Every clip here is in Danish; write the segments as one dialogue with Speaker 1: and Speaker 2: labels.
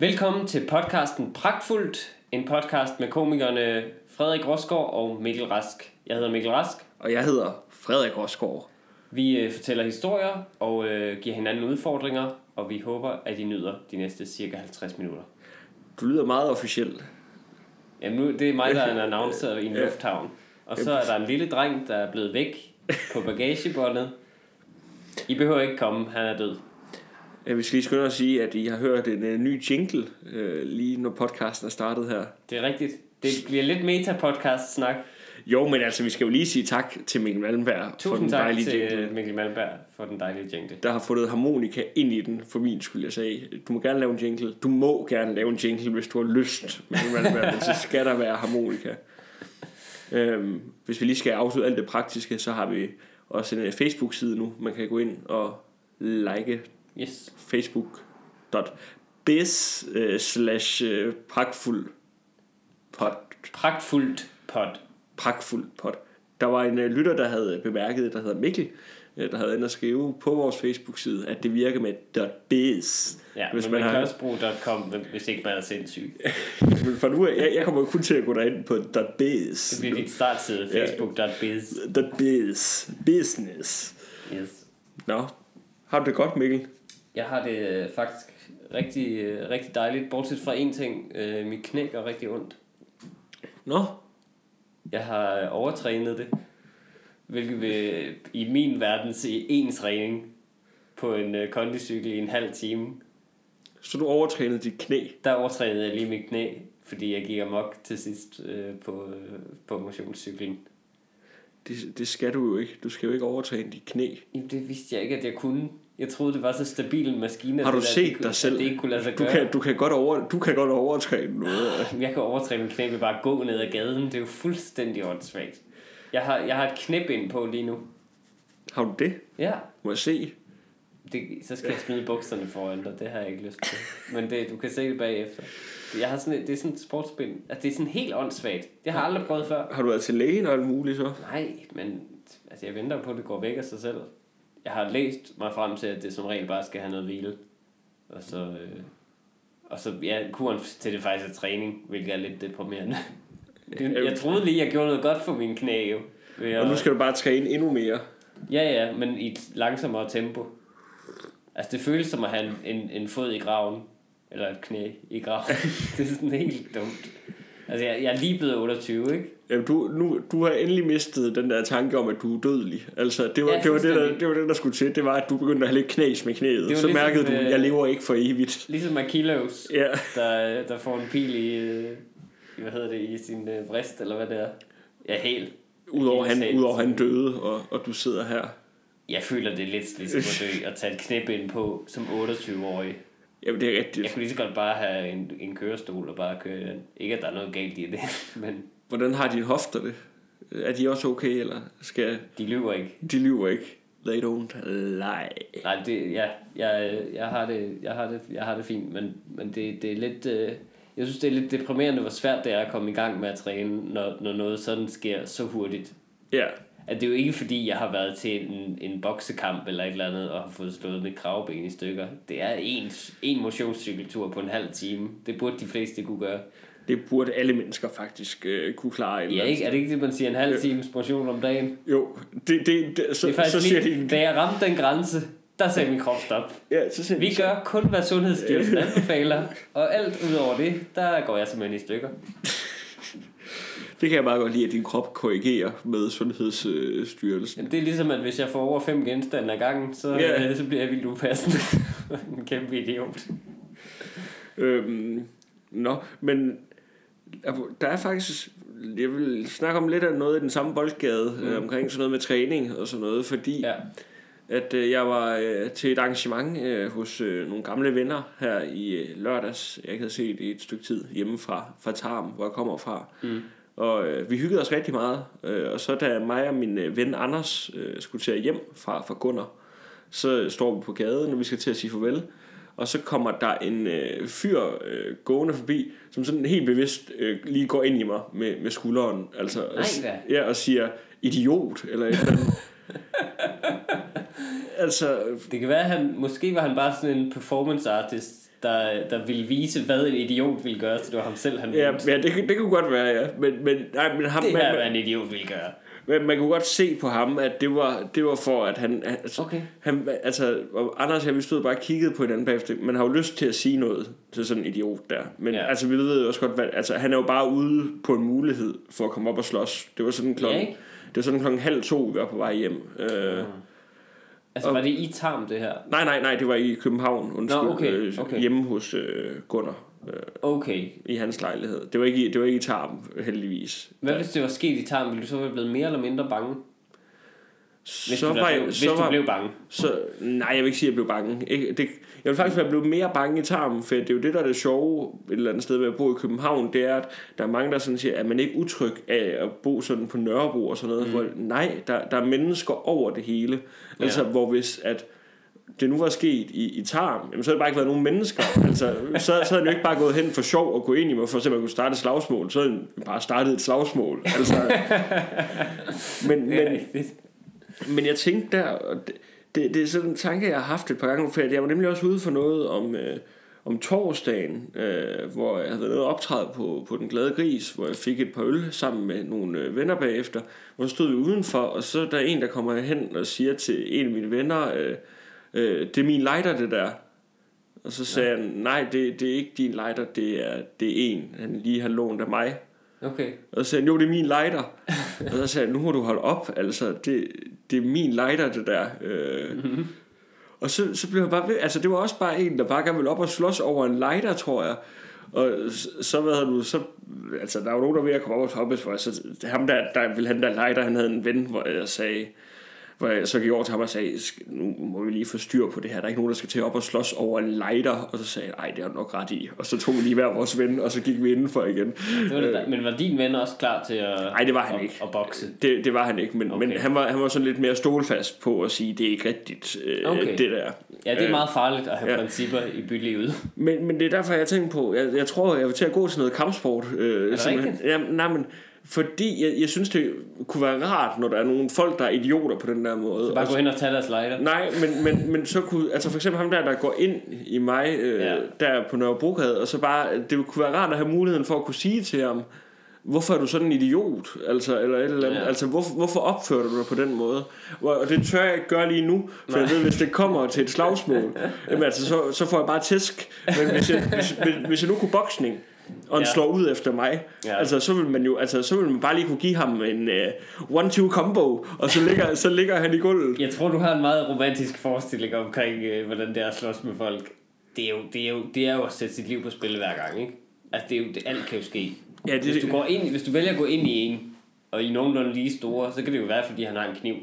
Speaker 1: Velkommen til podcasten Pragtfuldt, en podcast med komikerne Frederik Rosgaard og Mikkel Rask. Jeg hedder Mikkel Rask.
Speaker 2: Og jeg hedder Frederik Rosgaard.
Speaker 1: Vi øh, fortæller historier og øh, giver hinanden udfordringer, og vi håber, at I nyder de næste cirka 50 minutter.
Speaker 2: Du lyder meget officiel.
Speaker 1: Jamen nu, det er mig, der er en announcer i en lufthavn. Og så er der en lille dreng, der er blevet væk på bagagebåndet. I behøver ikke komme, han er død.
Speaker 2: Jeg vil lige skynde at sige, at I har hørt en uh, ny jingle, uh, lige når podcasten er startet her.
Speaker 1: Det er rigtigt. Det bliver lidt meta-podcast-snak.
Speaker 2: Jo, men altså, vi skal jo lige sige tak til Mikkel Malmberg for
Speaker 1: Tusind
Speaker 2: den
Speaker 1: tak
Speaker 2: dejlige
Speaker 1: til
Speaker 2: jingle,
Speaker 1: øh, Mikkel Malmberg for den dejlige jingle.
Speaker 2: der har fundet harmonika ind i den, for min skyld. Jeg sagde, du må gerne lave en jingle. Du må gerne lave en jingle, hvis du har lyst, Mikkel Malmberg, men så skal der være harmonika. Øhm, hvis vi lige skal afslutte alt det praktiske, så har vi også en øh, Facebook-side nu. Man kan gå ind og like
Speaker 1: Yes.
Speaker 2: facebook.biz øh, slash øh, pragtfuld pod,
Speaker 1: Pragtfuldt pod.
Speaker 2: pragtfuld pod. Der var en øh, lytter, der havde bemærket, der hedder Mikkel, øh, der havde inde at skrive på vores Facebook-side, at det virker med .biz.
Speaker 1: Ja,
Speaker 2: Hvis
Speaker 1: men
Speaker 2: man
Speaker 1: man,
Speaker 2: har-
Speaker 1: kan også bruge .com, hvis ikke man er sindssyg.
Speaker 2: Men for nu, jeg, jeg kommer jo kun til at gå derind på .biz.
Speaker 1: Det bliver dit startside,
Speaker 2: Ja.
Speaker 1: facebook.biz.
Speaker 2: .biz. Business.
Speaker 1: Yes.
Speaker 2: Nå, har du det godt, Mikkel?
Speaker 1: Jeg har det faktisk rigtig, rigtig dejligt, bortset fra en ting. Øh, mit knæ gør rigtig ondt.
Speaker 2: Nå,
Speaker 1: Jeg har øh, overtrænet det, hvilket vil i min verden se en træning på en øh, kondicykel i en halv time.
Speaker 2: så du overtrænede dit knæ.
Speaker 1: Der overtrænede jeg lige mit knæ, fordi jeg gik amok til sidst øh, på, øh, på motionscyklen.
Speaker 2: Det, det skal du jo ikke. Du skal jo ikke overtræne dit knæ.
Speaker 1: Jamen, det vidste jeg ikke, at jeg kunne. Jeg troede, det var så stabil en maskine.
Speaker 2: Har du
Speaker 1: det der,
Speaker 2: set
Speaker 1: det, kunne-
Speaker 2: dig selv?
Speaker 1: Det ikke kunne lade sig
Speaker 2: Du
Speaker 1: gøre.
Speaker 2: kan, du kan godt over, du kan godt overtræne noget.
Speaker 1: Jeg kan overtræne min knæ ved bare at gå ned ad gaden. Det er jo fuldstændig åndssvagt. Jeg har, jeg har et knæb ind på lige nu.
Speaker 2: Har du det?
Speaker 1: Ja,
Speaker 2: Må jeg se?
Speaker 1: det, så skal jeg smide bukserne foran dig. Det har jeg ikke lyst til. Men det, du kan se det bagefter. Jeg har sådan et, det er sådan et sportsbind. Altså, det er sådan helt åndssvagt. Det har jeg aldrig prøvet før.
Speaker 2: Har du været til lægen og alt muligt så?
Speaker 1: Nej, men altså, jeg venter på, at det går væk af sig selv. Jeg har læst mig frem til, at det som regel bare skal have noget hvile. Og så, øh, og så ja, kuren til det faktisk er træning, hvilket er lidt deprimerende. Jeg troede lige, jeg gjorde noget godt for min knæ jo. Ved
Speaker 2: Og nu
Speaker 1: at,
Speaker 2: skal du bare træne endnu mere.
Speaker 1: ja, ja, men i et langsommere tempo. Altså det føles som at have en, en, en fod i graven. Eller et knæ i graven. det er sådan helt dumt. Altså jeg, jeg er lige blevet 28, ikke?
Speaker 2: Jamen, du, nu, du har endelig mistet den der tanke om, at du er dødelig. Altså, det var,
Speaker 1: Ja,
Speaker 2: det, var det, der, det var det, der skulle til. Det var, at du begyndte at have lidt knas med knæet. Så
Speaker 1: ligesom,
Speaker 2: mærkede du,
Speaker 1: øh,
Speaker 2: jeg lever ikke for evigt.
Speaker 1: Ligesom Achilles.
Speaker 2: Ja.
Speaker 1: der, der får en pil i, hvad hedder det, i sin øh, vrist, eller hvad det er. Ja, helt.
Speaker 2: Udover han,
Speaker 1: sat.
Speaker 2: udover han døde, og, og du sidder her.
Speaker 1: Jeg føler det lidt ligesom at dø og tage et knæb ind på som 28-årig.
Speaker 2: Jamen, det er
Speaker 1: Jeg
Speaker 2: rigtigt.
Speaker 1: kunne lige så godt bare have en, en kørestol og bare køre den. Ikke at der er noget galt i det, men
Speaker 2: Hvordan har dine hofter det? Er de også okay, eller skal...
Speaker 1: de lyver ikke.
Speaker 2: De lyver ikke. They don't lie.
Speaker 1: Nej, det, ja, jeg, jeg, har det, jeg, har det, jeg har det fint, men, men det, det er lidt... Øh, jeg synes, det er lidt deprimerende, hvor svært det er at komme i gang med at træne, når, når noget sådan sker så hurtigt.
Speaker 2: Ja.
Speaker 1: At det er jo ikke fordi, jeg har været til en, en boksekamp eller et eller andet, og har fået slået mit kravben i stykker. Det er en, en motionscykeltur på en halv time. Det burde de fleste kunne gøre.
Speaker 2: Det burde alle mennesker faktisk øh, kunne klare.
Speaker 1: Ja, ikke? Er det ikke det, man siger, en halv times motion om dagen?
Speaker 2: Jo, det, det, det, så,
Speaker 1: Det er
Speaker 2: så siger
Speaker 1: lige,
Speaker 2: de...
Speaker 1: da jeg ramte den grænse, der sagde min krop stop.
Speaker 2: Ja, så siger
Speaker 1: Vi gør kun, hvad Sundhedsstyrelsen anbefaler, og alt ud over det, der går jeg simpelthen i stykker.
Speaker 2: Det kan jeg meget godt lide, at din krop korrigerer med Sundhedsstyrelsen.
Speaker 1: Det er ligesom, at hvis jeg får over fem genstande ad gangen, så,
Speaker 2: Ja.
Speaker 1: øh, så bliver jeg vildt upassende. en kæmpe idiot.
Speaker 2: Øhm, nå, men der er faktisk... Jeg vil snakke om lidt af noget i den samme boldgade mm. øh, omkring sådan noget med træning og sådan noget, fordi
Speaker 1: Ja.
Speaker 2: At øh, jeg var øh, til et arrangement øh, hos øh, nogle gamle venner her i øh, lørdags. Jeg ikke havde set i et stykke tid hjemme fra, fra Tarm, hvor jeg kommer fra.
Speaker 1: Mm.
Speaker 2: Og øh, vi hyggede os rigtig meget. Øh, og så da mig og min øh, ven Anders øh, skulle til at hjem fra, fra Gunnar, så står vi på gaden, og vi skal til at sige farvel. Og så kommer der en øh, fyr øh, gående forbi, som sådan helt bevidst øh, lige går ind i mig med, med skulderen. Altså, og, s-
Speaker 1: da.
Speaker 2: ja, og siger, idiot, eller et eller andet. altså,
Speaker 1: Det kan være, at han, måske var han bare sådan en performance artist, der, der ville vise, hvad en idiot ville gøre, så det var ham selv, han
Speaker 2: Ja, ja det, det kunne godt være, ja. Men, men, nej, men ham,
Speaker 1: Det
Speaker 2: man,
Speaker 1: er,
Speaker 2: man,
Speaker 1: hvad en idiot ville gøre.
Speaker 2: Men man kunne godt se på ham, at det var, det var for, at han... Altså,
Speaker 1: Okay.
Speaker 2: han altså, og Anders og jeg, vi stod bare og kiggede på hinanden bagefter. Man har jo lyst til at sige noget til sådan en idiot der. Men
Speaker 1: Ja.
Speaker 2: altså, vi ved jo også godt, hvad, altså, han er jo bare ude på en mulighed for at komme op og slås. Det var sådan klokken,
Speaker 1: Ja, ikke?
Speaker 2: det var sådan klokken halv to, vi var på vej hjem. Øh,
Speaker 1: Altså, var det i Tarm, det her?
Speaker 2: nej, nej, nej, det var i København, undskyld.
Speaker 1: Nå, okay,
Speaker 2: øh,
Speaker 1: okay.
Speaker 2: Hjemme hos øh, Gunnar øh,
Speaker 1: Okay.
Speaker 2: i hans lejlighed. Det var ikke, i- det var ikke i Tarm, heldigvis.
Speaker 1: Hvad hvis det var sket i Tarm? Ville du så være blevet mere eller mindre bange? Hvis,
Speaker 2: så
Speaker 1: du,
Speaker 2: var,
Speaker 1: blev,
Speaker 2: jeg,
Speaker 1: hvis
Speaker 2: så
Speaker 1: du
Speaker 2: var,
Speaker 1: blev bange.
Speaker 2: Så, nej, jeg vil ikke sige, at jeg blev bange. Det, jeg vil faktisk være blevet mere bange i tarmen, for det er jo det, der er det sjove et eller andet sted ved at bo i København, det er, at der er mange, der sådan siger, at man ikke utryg af at bo sådan på Nørrebro og sådan noget. Mm. Hvor, nej, der, der er mennesker over det hele. Altså,
Speaker 1: Ja.
Speaker 2: hvor hvis at det nu var sket i, i Tarm, jamen, så havde det bare ikke været nogen mennesker. altså, så, så havde jo ikke bare gået hen for sjov og gå ind i mig, for at man kunne starte et slagsmål. Så havde han bare startet et slagsmål. Altså, men, men. Men jeg tænkte der, og det, det, det er sådan en tanke, jeg har haft et par gange, for jeg var nemlig også ude for noget om, øh, om torsdagen, øh, hvor jeg havde været optræde på, på Den Glade Gris, hvor jeg fik et par øl sammen med nogle øh, venner bagefter, hvor stod vi udenfor, og så er der en, der kommer hen og siger til en af mine venner, øh, øh, det er min lighter, det der. Og så sagde han, nej, det, det er ikke din lighter, det er, det er en, han lige har lånt af mig.
Speaker 1: Okay.
Speaker 2: Og så sagde han, jo, det er min lighter. og så sagde han, nu må du holde op, altså, det, det er min lighter, det der. Øh. Mm-hmm. Og så, så blev jeg bare ved, altså det var også bare en, der bare gerne ville op og slås over en lighter, tror jeg. Og så, så hvad havde du, så, altså der var nogen, der var ved at komme op og hoppe, for så ham der, der ville han der lighter, han havde en ven, hvor jeg sagde, hvor jeg så gik over til ham og sagde, "Sk- nu må vi lige få styr på det her, der er ikke nogen, der skal til op og slås over en lighter. Og så sagde jeg, nej, det har du nok ret i. Og så tog vi lige hver vores ven, og så gik vi indenfor igen.
Speaker 1: Det var det, der. Men var din ven også klar til at,
Speaker 2: Nej, det var han
Speaker 1: at,
Speaker 2: ikke.
Speaker 1: at bokse?
Speaker 2: Det, det var han ikke, men, okay. Men han, var, han var sådan lidt mere stålfast på at sige, det er ikke rigtigt, øh,
Speaker 1: Okay.
Speaker 2: det der.
Speaker 1: Ja, det er meget farligt at have
Speaker 2: Ja.
Speaker 1: ja. principper i bylivet.
Speaker 2: Men, men det er derfor, jeg tænker på, jeg, jeg tror, jeg vil til at gå til noget kampsport. Øh,
Speaker 1: det
Speaker 2: simpelthen.
Speaker 1: rigtigt?
Speaker 2: Jamen, nej, men fordi jeg, jeg synes, det kunne være rart, når der er nogle folk, der er idioter på den der måde.
Speaker 1: Bare
Speaker 2: Og
Speaker 1: gå hen og tage deres lighter.
Speaker 2: Nej, men, men, men så kunne, altså for eksempel ham der, der går ind i mig, øh, ja. Der på Nørrebrogade, og så bare, det kunne være rart at have muligheden for at kunne sige til ham, hvorfor er du sådan en idiot? Altså, eller et eller andet. Ja. Altså, hvorfor, hvorfor opfører du dig på den måde? Og, det tør jeg ikke gøre lige nu, for jeg ved, hvis det kommer til et slagsmål, jamen, altså, så, så får jeg bare tæsk. Men hvis jeg, hvis, hvis, hvis jeg nu kunne boksning, og han ja. Slår ud efter mig, ja. Altså så vil man jo, altså så vil man bare lige kunne give ham en uh, one-two combo, og så ligger, så ligger han i gulvet.
Speaker 1: Jeg tror, du har en meget romantisk forestilling omkring, øh, hvordan det er at slås med folk. Det er, jo, det, er jo, det er jo at sætte sit liv på spil hver gang, ikke? Altså, det er jo, det, alt kan jo ske.
Speaker 2: Ja, det,
Speaker 1: Hvis du, går ind, hvis du vælger at gå ind i en, og I nogenlunde lige store, så kan det jo være, fordi han har en kniv,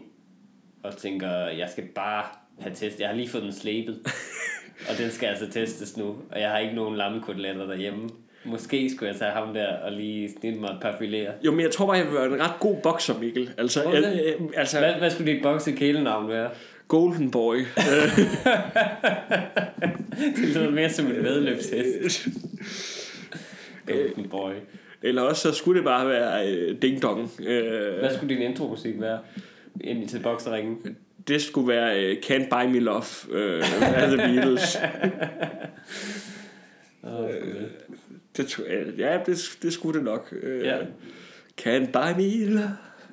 Speaker 1: og tænker, jeg skal bare have testet. Jeg har lige fået den slæbet, og den skal altså testes nu, og jeg har ikke nogen lammekoteletter derhjemme. Måske skulle jeg tage ham der og lige snitte mig et par filéer.
Speaker 2: Jo, men jeg tror bare, jeg vil være en ret god bokser, Mikkel. Altså, jeg, jeg, altså
Speaker 1: Hvad, hvad skulle dit bokse kælenavn være?
Speaker 2: Golden Boy.
Speaker 1: Det lyder mere som en vedløbshest. Golden Boy.
Speaker 2: Eller også så skulle det bare være øh, Ding Dong. Øh,
Speaker 1: Hvad skulle din intromusik være? Ind til bokseringen.
Speaker 2: det skulle være øh, Can't Buy Me Love øh, af The Beatles.
Speaker 1: Oh,
Speaker 2: Det, ja, det, det skulle det nok. Øh,
Speaker 1: Ja.
Speaker 2: Can't Buy Me Love.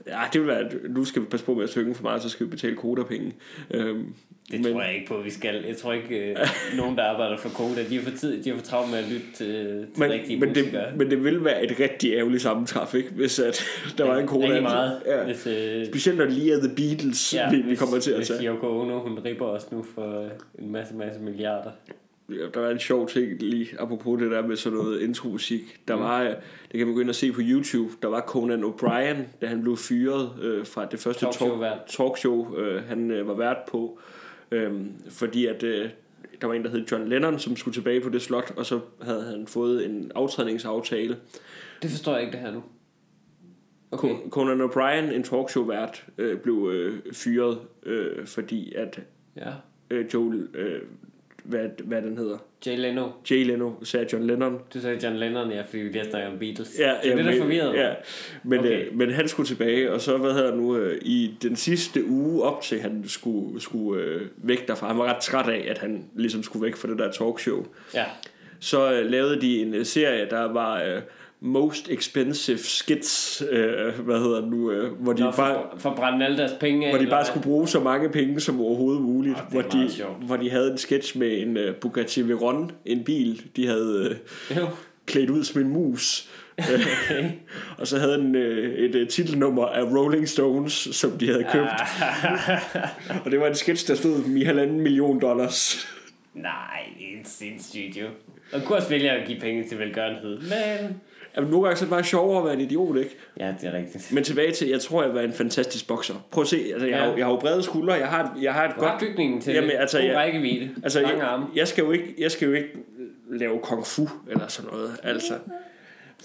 Speaker 2: Ja, det vil være, nu skal vi passe på med at synge for meget, så skal vi betale kodapenge. Øhm,
Speaker 1: det
Speaker 2: men-
Speaker 1: tror jeg ikke på, vi skal. Jeg tror ikke, øh, nogen, der arbejder for Koda, de har for, tid, de har for travlt med at lytte til, til
Speaker 2: men,
Speaker 1: rigtige
Speaker 2: men,
Speaker 1: musikere.
Speaker 2: det, men det vil være et rigtig ærgerligt sammentræf, ikke? Hvis at der var en kode
Speaker 1: Rigtig meget.
Speaker 2: Ja.
Speaker 1: Hvis, øh,
Speaker 2: Specielt når lige er The Beatles, ja, vi, vi kommer til at
Speaker 1: hvis
Speaker 2: tage.
Speaker 1: Yoko Ono, hun ripper os nu for en masse, masse milliarder.
Speaker 2: Der var en sjov ting lige, apropos det der med sådan noget intromusik. Der
Speaker 1: Mm.
Speaker 2: var, det kan man gå ind og se på YouTube, der var Conan O'Brien, da han blev fyret øh, fra det første talk,
Speaker 1: Talkshow-vært.
Speaker 2: talkshow, øh, han øh, var vært på. Øh, fordi at øh, der var en, der hed John Lennon, som skulle tilbage på det slot, og så havde han fået en aftrædningsaftale.
Speaker 1: Det forstår jeg ikke det her nu. Okay.
Speaker 2: Conan O'Brien, en talkshow-vært, øh, blev øh, fyret, øh, fordi at
Speaker 1: Ja.
Speaker 2: øh, Joe, øh, hvad, hvad den hedder.
Speaker 1: Jay Leno.
Speaker 2: Jay Leno, sagde John Lennon.
Speaker 1: Du sagde John Lennon, ja, fordi vi lige har snakket om Beatles.
Speaker 2: Ja,
Speaker 1: det er
Speaker 2: ja,
Speaker 1: det, der
Speaker 2: men-
Speaker 1: forvirrede
Speaker 2: ja. Men,
Speaker 1: okay.
Speaker 2: øh, men han skulle tilbage, og så hvad hedder nu, øh, i den sidste uge op til, han skulle, skulle øh, væk derfra. Han var ret træt af, at han ligesom skulle væk fra det der talkshow.
Speaker 1: Ja.
Speaker 2: Så øh, lavede de en øh, serie, der var øh, Most Expensive Skits, øh, hvad hedder det nu, øh, hvor de
Speaker 1: Nå,
Speaker 2: bare...
Speaker 1: for, for brænde alle deres penge.
Speaker 2: Hvor de bare skulle bruge så mange penge som overhovedet muligt.
Speaker 1: Ah, det er
Speaker 2: hvor, de,
Speaker 1: sjovt.
Speaker 2: hvor de havde en sketch med en uh, Bugatti Veyron, en bil, de havde
Speaker 1: Jo.
Speaker 2: klædt ud som en mus.
Speaker 1: Okay.
Speaker 2: Og så havde den uh, et uh, titelnummer af Rolling Stones, som de havde købt.
Speaker 1: Ah.
Speaker 2: Og det var en sketch, der stod i halvanden million dollars.
Speaker 1: Nej, det er sindssygt jo. Og kunne også vælge at give penge til velgørenhed. Men...
Speaker 2: Jamen, nogle gange så er det bare sjovere at være en idiot, ikke?
Speaker 1: Ja, det er rigtigt.
Speaker 2: Men tilbage til, jeg tror, jeg var en fantastisk bokser. Prøv at se, altså, jeg,
Speaker 1: Ja.
Speaker 2: har, jeg har jo brede skuldre, jeg har, jeg har et
Speaker 1: Du har
Speaker 2: godt...
Speaker 1: bygningen til
Speaker 2: Jamen, altså,
Speaker 1: God rækkevidde.
Speaker 2: Altså,
Speaker 1: Lange
Speaker 2: jeg,
Speaker 1: arme.
Speaker 2: jeg, skal jo ikke, jeg skal jo ikke lave kung fu eller sådan noget, altså.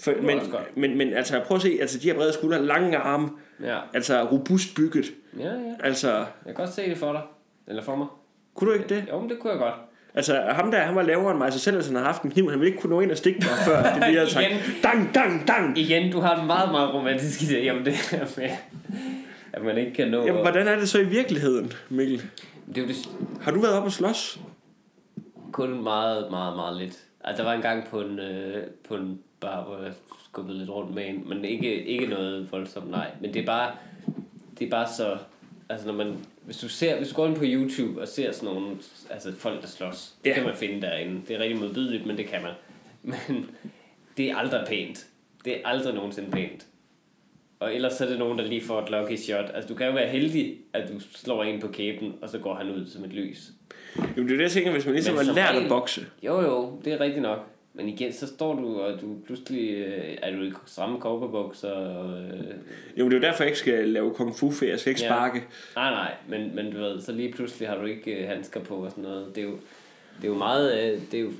Speaker 2: For, men, men, men altså, prøv at se, altså, de her brede skuldre, lange arme,
Speaker 1: Ja.
Speaker 2: altså robust bygget,
Speaker 1: Ja, ja.
Speaker 2: altså,
Speaker 1: Jeg kan godt se det for dig. Eller for mig.
Speaker 2: kunne du ikke det?
Speaker 1: Jo, men det kunne jeg godt.
Speaker 2: Altså, ham der, han var lavere end mig, så selv hvis han havde haft en kniv, han ville ikke kunne nå ind og stikke mig, før det lige havde sagt, dang, dang, dang.
Speaker 1: Igen, du har en meget, meget romantisk idé om det her med, at man ikke kan nå...
Speaker 2: Jamen, hvordan er det så i virkeligheden, Mikkel?
Speaker 1: Det er det,
Speaker 2: Har du været op og slås?
Speaker 1: kun meget, meget, meget lidt. Altså, der var en gang på en, øh, på en bar, hvor jeg skubbede lidt rundt med en, men ikke, ikke noget voldsomt, nej. Men det er bare, det er bare så, altså når man, hvis du ser, hvis du går ind på YouTube og ser sådan nogle, altså folk, der slås, det
Speaker 2: Ja.
Speaker 1: kan man finde derinde. Det er rigtig modbydeligt, men det kan man. Men det er aldrig pænt. Det er aldrig nogensinde pænt. Og ellers så er det nogen, der lige får et lucky shot. Altså, du kan jo være heldig, at du slår en på kæben, og så går han ud som et lys.
Speaker 2: Jamen, det er det, jeg tænker, hvis man ligesom har lært at bokse.
Speaker 1: Jo, jo, det er rigtigt nok. Men igen, så står du, og du pludselig øh, er du i stramme kobberbukser. Og, øh,
Speaker 2: Jo, det er jo derfor, jeg ikke skal lave kung fu, for jeg skal ikke
Speaker 1: Ja.
Speaker 2: sparke.
Speaker 1: nej, nej, men, men du ved, så lige pludselig har du ikke øh, handsker på og sådan noget. Det er jo, det er jo meget, øh, det er jo,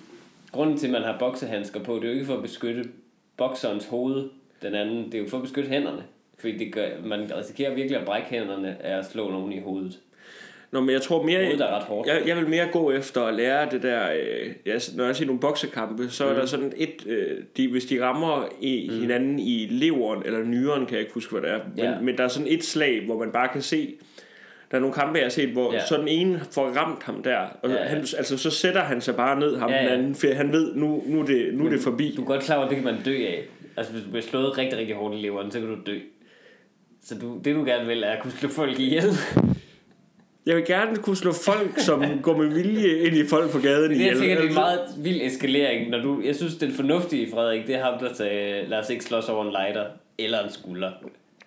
Speaker 1: grunden til, at man har boksehandsker på, det er jo ikke for at beskytte bokserens hoved, den anden, det er jo for at beskytte hænderne. Fordi det gør, man risikerer virkelig at brække hænderne af at slå nogen i hovedet.
Speaker 2: Nå, men jeg tror mere...
Speaker 1: Hovedet er ret hårdt.
Speaker 2: Jeg, jeg vil mere gå efter at lære det der... Øh, ja, når jeg ser nogle boksekampe, så mm. er der sådan et... Øh, de, hvis de rammer i, mm. hinanden i leveren eller nyren, kan jeg ikke huske, hvad det er. Men,
Speaker 1: Ja.
Speaker 2: men der er sådan et slag, hvor man bare kan se... Der er nogle kampe, jeg har set, hvor
Speaker 1: Ja.
Speaker 2: så den ene får ramt ham der, og
Speaker 1: Ja,
Speaker 2: ja. Han, altså, så sætter han sig bare ned, ham
Speaker 1: Ja,
Speaker 2: ja,
Speaker 1: ja.
Speaker 2: den anden, for han ved, nu, nu, er, det, nu er det forbi.
Speaker 1: Du er godt klar over, at det kan man dø af. Altså, hvis du bliver slået rigtig, rigtig hårdt i leveren, så kan du dø. Så du, det du gerne vil, er at kunne slå folk ihjel.
Speaker 2: Jeg vil gerne kunne slå folk, som går med vilje ind i folk på gaden
Speaker 1: Det, jeg
Speaker 2: ihjel.
Speaker 1: tænker, det er en
Speaker 2: Altså,
Speaker 1: meget vild eskalering. Når du, jeg synes, den fornuftige, Frederik, det er ham, der sagde, lad os ikke slås over en lighter eller en skulder.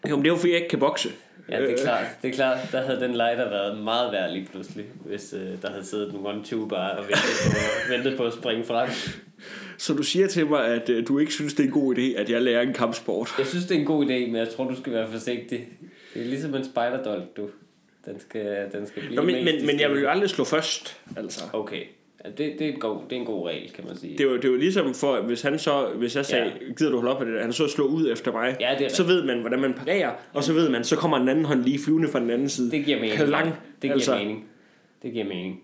Speaker 2: Jo, men det er jo fordi, jeg ikke kan bokse.
Speaker 1: Ja, det er
Speaker 2: Øh,
Speaker 1: klart. Det er klart, der havde den lighter været meget værd lige pludselig, hvis øh, der havde siddet nogle one two bare og ventet på, ventet på at springe frem.
Speaker 2: Så du siger til mig, at øh, du ikke synes, det er en god idé, at jeg lærer en kampsport?
Speaker 1: Jeg synes, det er en god idé, men jeg tror, du skal være forsigtig. Det er ligesom en spiderdolk, du. Den skal, den skal blive
Speaker 2: Nå, men,
Speaker 1: mest
Speaker 2: men, men jeg vil jo aldrig slå først, altså.
Speaker 1: Okay. Ja, det, det, er en god, det er en god regel, kan man sige.
Speaker 2: Det er, jo, det er jo ligesom for, hvis han så, hvis jeg sagde,
Speaker 1: Ja.
Speaker 2: ja. gider du holde op med det der, han så slå ud efter mig,
Speaker 1: Ja, det er
Speaker 2: så ved man, hvordan man parerer, og så ved man, så kommer en anden hånd lige flyvende fra den anden side.
Speaker 1: Det giver mening.
Speaker 2: Klang,
Speaker 1: Det giver
Speaker 2: altså.
Speaker 1: mening. Det giver mening.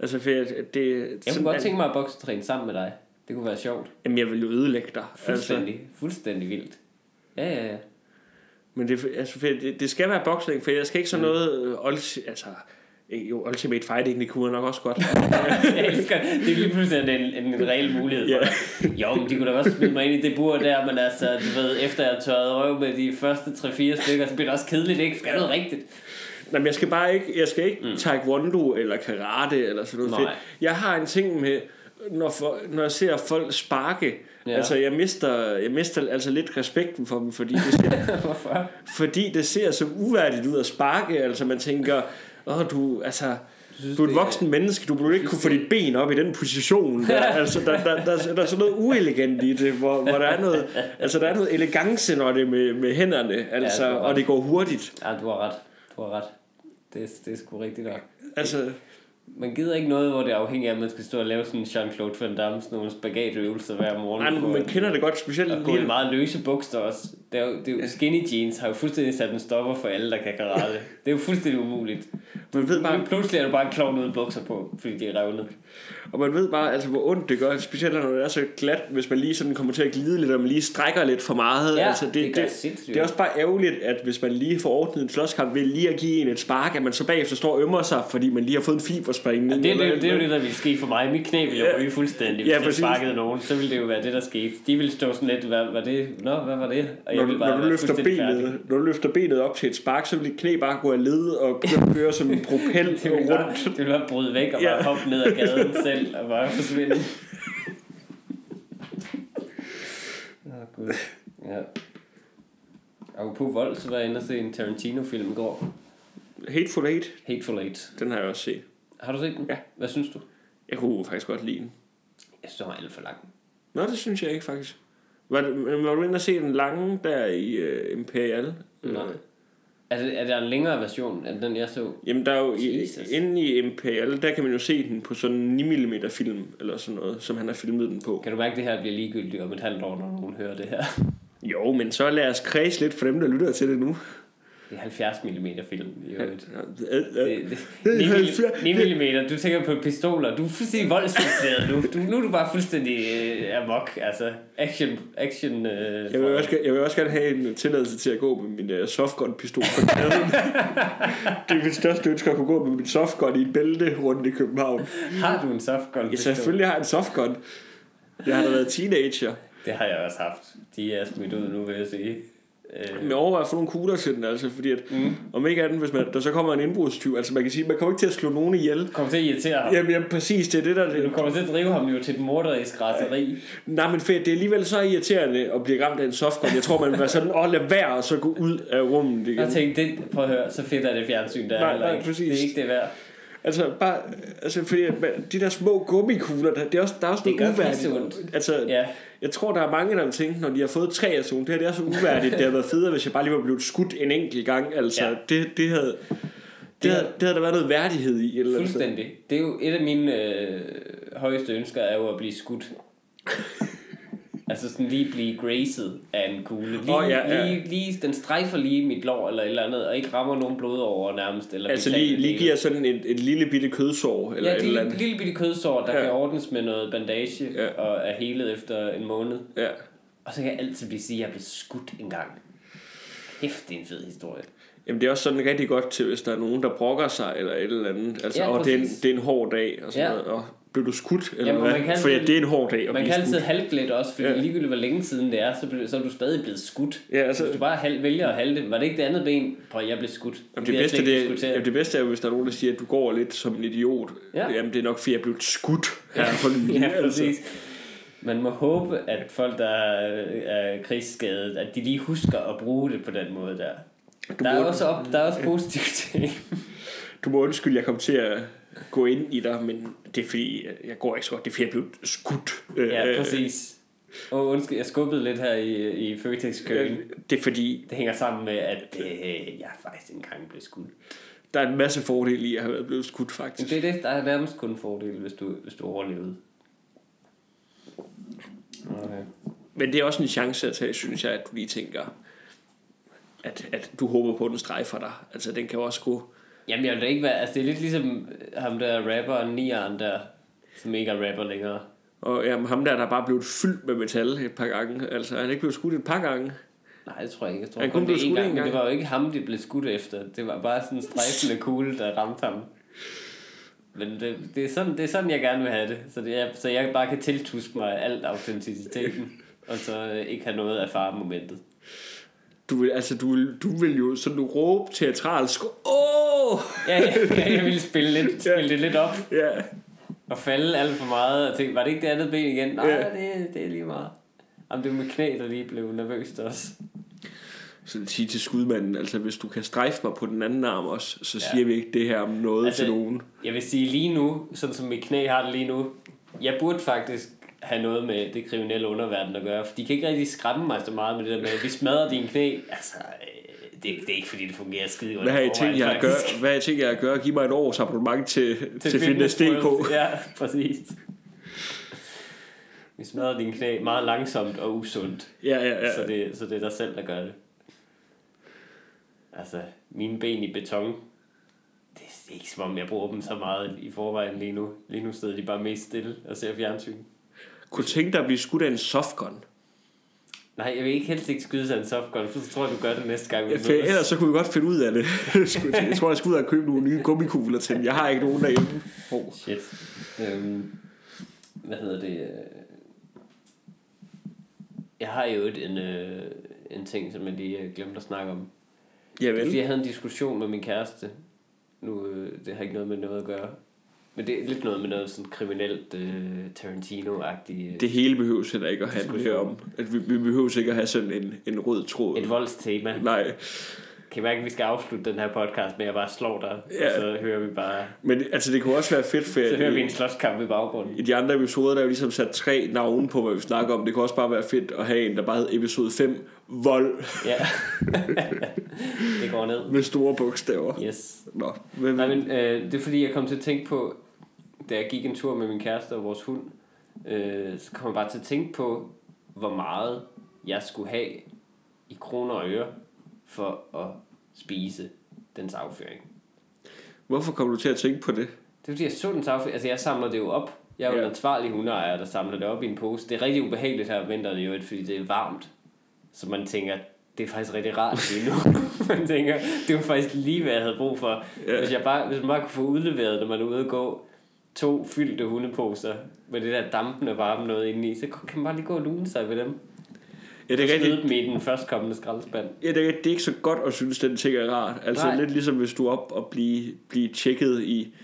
Speaker 2: Altså, for jeg, det,
Speaker 1: Jeg kunne godt tænke mig at boksetræne sammen med dig. Det kunne være sjovt.
Speaker 2: Jamen, jeg vil jo ødelægge dig. Altså,
Speaker 1: Fuldstændig. Fuldstændig vildt. Ja, ja, ja.
Speaker 2: Men det, altså, det, det skal være boksning, for jeg skal ikke sådan noget, øh, ulti, altså, eh, jo, Ultimate Fighting, det kunne nok også godt.
Speaker 1: Jeg elsker, det er lige pludselig en, en, en reel mulighed for dig. Jo, men de kunne da også smide mig ind i det bur der, men altså, du ved, efter jeg tørret røv med de første 3-4 stykker, så bliver det også kedeligt, ikke? Skal noget rigtigt.
Speaker 2: Nej, men jeg skal bare ikke, jeg skal ikke mm. taekwondo eller karate eller sådan noget
Speaker 1: Nej.
Speaker 2: fedt. Jeg har en ting med, når, for, når jeg ser folk sparke,
Speaker 1: Ja.
Speaker 2: ja. altså jeg mister, jeg mister altså lidt respekten for dem, fordi det ser,
Speaker 1: Hvorfor?
Speaker 2: fordi det ser så uværdigt ud at sparke, altså man tænker, åh du, altså,
Speaker 1: synes,
Speaker 2: du er et
Speaker 1: det er-
Speaker 2: voksen menneske, du burde ikke kunne få dit ben op i den position. Der, altså, der, der, der, der er sådan noget uelegant i det, hvor, hvor der er noget, altså, der er noget elegance, når det er med, med hænderne, altså,
Speaker 1: ret.
Speaker 2: og det går hurtigt.
Speaker 1: Ja, du har ret. Du har ret. Det, det er sgu rigtigt nok.
Speaker 2: Altså,
Speaker 1: Man gider ikke noget, hvor det er afhængigt af, at man skal stå og lave sådan Jean-Claude Van Damme, sådan nogle spagatøvelser hver morgen.
Speaker 2: nej, men man kender det godt, specielt
Speaker 1: Og gå i meget løse bukser også. Det er jo, det er jo, skinny jeans har jo fuldstændig sat en stopper for alle, der kan karate. Det er jo fuldstændig umuligt.
Speaker 2: Man ved bare,
Speaker 1: Men pludselig er du bare en klovn uden bukser på, fordi de er revnet.
Speaker 2: og man ved bare, altså, hvor ondt det gør, specielt når det er så glat, hvis man lige sådan kommer til at glide lidt, og man lige strækker lidt for meget.
Speaker 1: Ja,
Speaker 2: altså,
Speaker 1: det gør sindssygt.
Speaker 2: det er også bare ærgerligt, at hvis man lige får ordnet en slåskamp ved lige at give en et spark, at man så bagefter står og ømmer sig, fordi man lige har fået en fiberspringning.
Speaker 1: Det, er- det, jo-
Speaker 2: eller-
Speaker 1: det er jo det, der ville ske for mig. Mit knæ ville jo
Speaker 2: Ja.
Speaker 1: ryge fuldstændig, hvis
Speaker 2: Ja,
Speaker 1: ja, jeg sparkede nogen. Så ville det jo være det, der skete. De ville stå sådan lidt, hvad var det? Nå, hvad var det? Og
Speaker 2: når, du,
Speaker 1: bare
Speaker 2: når, du løfter benet, når du løfter benet op til et spark, så vil dit knæ bare gå af led og køre, køre som en propel
Speaker 1: Det bare,
Speaker 2: rundt.
Speaker 1: det ville bare bryde væk og
Speaker 2: Ja.
Speaker 1: bare hoppe ned ad gaden selv og bare forsvinde. Åh, oh, Gud. Ja. Og på vold, så var jeg inde og se en Tarantino-film i går.
Speaker 2: Hateful Eight,
Speaker 1: Hateful Eight.
Speaker 2: den har jeg også set.
Speaker 1: Har du set den?
Speaker 2: Ja.
Speaker 1: Hvad synes du?
Speaker 2: Jeg kunne faktisk godt lide den.
Speaker 1: Jeg synes, den var alt for lang.
Speaker 2: Nå, det synes jeg ikke faktisk. Var, men var du inde og se den lange der i uh, Imperial?
Speaker 1: Nej. Er, det, er der en længere version end den, jeg så?
Speaker 2: Jamen, der er jo i, inde i Imperial, der kan man jo se den på sådan en 9 mm film, eller sådan noget, som han har filmet den på.
Speaker 1: Kan du mærke, at det her bliver ligegyldigt om et halvt år, når nogen hører det her?
Speaker 2: Jo, men så lad os kredse lidt for dem, der lytter til det nu.
Speaker 1: Det er 70 mm film i øvrigt. Det, det, 9, 9 mm, du tænker på pistoler. Du er fuldstændig voldsfikseret nu. Du, nu er du bare fuldstændig øh, amok. Altså, action, action øh,
Speaker 2: Jeg vil, også, jeg vil også gerne have en tilladelse til at gå med min uh, softgun-pistol på gaden. det er mit største ønske at kunne gå med min softgun i et bælte rundt i København.
Speaker 1: Har du en softgun?
Speaker 2: Ja, selvfølgelig har jeg en softgun. Jeg har da været teenager.
Speaker 1: Det har jeg også haft. De er smidt ud nu, vil jeg sige. Øh,
Speaker 2: Men jeg overvejer at få nogle kugler til den, altså, fordi at,
Speaker 1: Mm.
Speaker 2: om ikke andet, hvis man, der så kommer en indbrudstyv, altså man kan sige, man kommer ikke til at slå nogen ihjel.
Speaker 1: kommer til at irritere ham.
Speaker 2: Jamen, jamen præcis, det er det, der...
Speaker 1: Du kommer til at drive ham jo til et morderisk raseri.
Speaker 2: nej, men fedt, det er alligevel så irriterende at blive ramt af en softgun. Jeg tror, man vil være sådan, åh, lad være, og så gå ud af rummet igen.
Speaker 1: Jeg tænkte, det, prøv at høre, så fedt er det fjernsyn, der er
Speaker 2: Nej,
Speaker 1: heller
Speaker 2: nej,
Speaker 1: ikke.
Speaker 2: præcis.
Speaker 1: Det er ikke det værd.
Speaker 2: Altså, bare, altså, fordi man, de der små gummikugler, der, det er også, der er også
Speaker 1: Det
Speaker 2: noget uværdigt. Altså,
Speaker 1: Ja,
Speaker 2: jeg tror, der er mange, der vil tænke, når de har fået tre af sådan det her det er så uværdigt. det havde været federe, hvis jeg bare lige var blevet skudt en enkelt gang. Altså,
Speaker 1: Ja.
Speaker 2: det, det havde... Det, havde, det havde der været noget værdighed i. Eller
Speaker 1: fuldstændig. Det er jo et af mine øh, højeste ønsker, er jo at blive skudt. Altså sådan lige blive grazed af en kugle. Lige,
Speaker 2: Åh, ja, ja.
Speaker 1: lige, lige, den strejfer lige mit lår eller et eller andet, og ikke rammer nogen blod over nærmest. Eller
Speaker 2: Altså lige, lige giver sådan et, et lille bitte kødsår. Eller
Speaker 1: Ja,
Speaker 2: et
Speaker 1: et
Speaker 2: eller
Speaker 1: lille,
Speaker 2: andet.
Speaker 1: lille bitte kødsår, der
Speaker 2: Ja.
Speaker 1: kan ordnes med noget bandage
Speaker 2: Ja.
Speaker 1: og er helet efter en måned.
Speaker 2: Ja.
Speaker 1: Og så kan jeg altid blive sige, at jeg blev skudt en gang. Kæft, det er en fed historie.
Speaker 2: Jamen det er også sådan rigtig godt til, hvis der er nogen, der brokker sig, eller et eller andet. Altså,
Speaker 1: Ja,
Speaker 2: og det er, en, det er en hård dag, og sådan
Speaker 1: Ja.
Speaker 2: noget. Og blev du skudt, eller
Speaker 1: Jamen,
Speaker 2: hvad? Fordi
Speaker 1: altid-
Speaker 2: det er en hård dag at
Speaker 1: Man kan altid
Speaker 2: skudt.
Speaker 1: lidt også, fordi
Speaker 2: Ja.
Speaker 1: ligegyldigt hvor længe siden det er, så, bliver- så er du stadig blevet skudt.
Speaker 2: Ja, altså,
Speaker 1: Hvis du bare hal- vælger at halte, var det ikke det andet ben? Prøv, jeg blev skudt.
Speaker 2: Jamen, det,
Speaker 1: jeg
Speaker 2: bedste, det, jamen, det bedste er jo, hvis der er nogen, der siger, at du går lidt som en idiot.
Speaker 1: Ja.
Speaker 2: Jamen, det er nok, fordi jeg blevet skudt her på den
Speaker 1: Ja, præcis. Man må håbe, at folk, der er, krigsskadet, at de lige husker at bruge det på den måde der. Der er også, op, der er også positive ting.
Speaker 2: Du må undskylde, jeg kom til at gå ind i dig, men det er fordi, jeg går ikke så godt. Det er fordi, jeg blev skudt. Øh,
Speaker 1: Ja, præcis. Og undskyld, jeg skubbede lidt her i, i Føtex-køen.
Speaker 2: Det er fordi,
Speaker 1: Det hænger sammen med, at øh, jeg faktisk engang blev skudt.
Speaker 2: der er en masse fordele i at have været blevet skudt, faktisk.
Speaker 1: det er det, der er nærmest kun fordel, hvis du, hvis du overlevede. Okay.
Speaker 2: Men det er også en chance at tage, synes jeg, at du lige tænker, at, at du håber på, at den strejfer dig. Altså, den kan også gå...
Speaker 1: Jamen, jeg vil da ikke være... Altså, det er lidt ligesom ham der rapperen, Nian der, som ikke er rapper længere.
Speaker 2: Og jamen, ham der, der er bare blevet fyldt med metal et par gange. Altså, han er ikke blevet skudt et par gange.
Speaker 1: Nej, det tror jeg ikke. Jeg tror
Speaker 2: Han
Speaker 1: kun, det
Speaker 2: blev
Speaker 1: er en
Speaker 2: skudt
Speaker 1: gang, men det
Speaker 2: gang.
Speaker 1: var jo ikke ham, de blev skudt efter. Det var bare sådan en strejfende kugle, der ramte ham. Men det, det, er sådan, det er sådan, jeg gerne vil have det. Så, det er, så jeg bare kan tiltuske mig alt autenticiteten, og så øh, ikke have noget af faremomentet.
Speaker 2: Du vil, altså, du vil, du vil jo sådan du råbe teatralsk, åh!
Speaker 1: Ja, ja, jeg ville spille, lidt, spille det lidt op,
Speaker 2: Ja,
Speaker 1: og falde alt for meget, og tænke, var det ikke det andet ben igen? Nej,
Speaker 2: Ja.
Speaker 1: det, det er lige meget. Jamen, det var med knæ, der lige blev nervøst også.
Speaker 2: så det sige til skudmanden, altså hvis du kan strejfe mig på den anden arm også, så
Speaker 1: Ja.
Speaker 2: siger vi ikke det her om noget
Speaker 1: Altså,
Speaker 2: til nogen.
Speaker 1: Jeg vil sige lige nu, sådan som mit knæ har det lige nu, jeg burde faktisk have noget med det kriminelle underverden at gøre, for de kan ikke rigtig skræmme mig så meget med det der med, at vi smadrer dine knæ. Altså, øh, det, det er ikke fordi, det fungerer skide godt.
Speaker 2: Hvad har I tænkt jer at gøre? Hvad har I tænkt jer at gøre? Giv mig et års abonnement til, til, til
Speaker 1: Fitness
Speaker 2: Fitness.dk.
Speaker 1: Ja, præcis. Vi smadrer dine knæ meget langsomt og usundt.
Speaker 2: Ja, ja, ja.
Speaker 1: Så, det, så det er dig selv, der gør det. Altså, mine ben i beton, det er ikke som om, jeg bruger dem så meget i forvejen lige nu. Lige nu sidder de bare mest stille og ser fjernsyn.
Speaker 2: Kunne tænke dig at blive skudt af en softgun.
Speaker 1: Nej, jeg vil ikke helst ikke skyde sig en softgun, for så tror jeg, du gør det næste gang.
Speaker 2: Ja, for ellers så kunne vi godt finde ud af det. Skulle jeg tror, jeg skal ud og købe nogle nye gummikugler til den. Jeg har ikke nogen derhjemme. Oh.
Speaker 1: Shit. Øhm, hvad hedder det? Jeg har jo et, en, øh, en ting, som jeg lige øh, glemte at snakke om.
Speaker 2: Ja,
Speaker 1: er, fordi
Speaker 2: vel.
Speaker 1: jeg havde en diskussion med min kæreste. Nu, øh, det har ikke noget med noget at gøre. Men det er lidt noget med noget sådan kriminelt øh, Tarantino-agtigt. Øh,
Speaker 2: Det hele behøves heller ikke at handle om. At vi, vi behøver ikke at have sådan en, en rød tråd.
Speaker 1: et voldstema.
Speaker 2: Nej,
Speaker 1: Kan I mærke, at vi skal afslutte den her podcast med at bare slå dig?
Speaker 2: Ja.
Speaker 1: Og så hører vi bare...
Speaker 2: men altså det kunne også være fedt, for
Speaker 1: Så hører vi en slåskamp i baggrunden.
Speaker 2: i de andre episoder, der er jo ligesom sat tre navne på, hvad vi snakker om. Det kunne også bare være fedt at have en, der bare hed episode 5, vold
Speaker 1: Ja. det går ned.
Speaker 2: med store bogstaver.
Speaker 1: Yes.
Speaker 2: Nå, men,
Speaker 1: Nej, men øh, det er fordi, jeg kom til at tænke på, da jeg gik en tur med min kæreste og vores hund, øh, så kom jeg bare til at tænke på, hvor meget jeg skulle have i kroner og øre for at spise dens afføring.
Speaker 2: hvorfor kom du til at tænke på det?
Speaker 1: Det er fordi, jeg så dens afføring. Altså, jeg samler det jo op. Jeg er jo
Speaker 2: Ja.
Speaker 1: en ansvarlig hundeejer, der samler det op i en pose. Det er rigtig ubehageligt her om vinteren øvrigt, fordi det er varmt. Så man tænker, det er faktisk rigtig rart lige nu. man tænker, det var faktisk lige, hvad jeg havde brug for.
Speaker 2: Ja.
Speaker 1: Hvis, jeg bare, hvis man bare kunne få udleveret, når man er ude at gå, to fyldte hundeposer med det der dampende varme noget indeni, så kan man bare lige gå og lune sig ved dem.
Speaker 2: Ja, det er rigtigt.
Speaker 1: dem i den førstkommende skraldespand.
Speaker 2: Ja, det er, det er ikke så godt at synes, den ting er rart. Altså
Speaker 1: Nej.
Speaker 2: lidt ligesom hvis du er op og blive, blive tjekket i,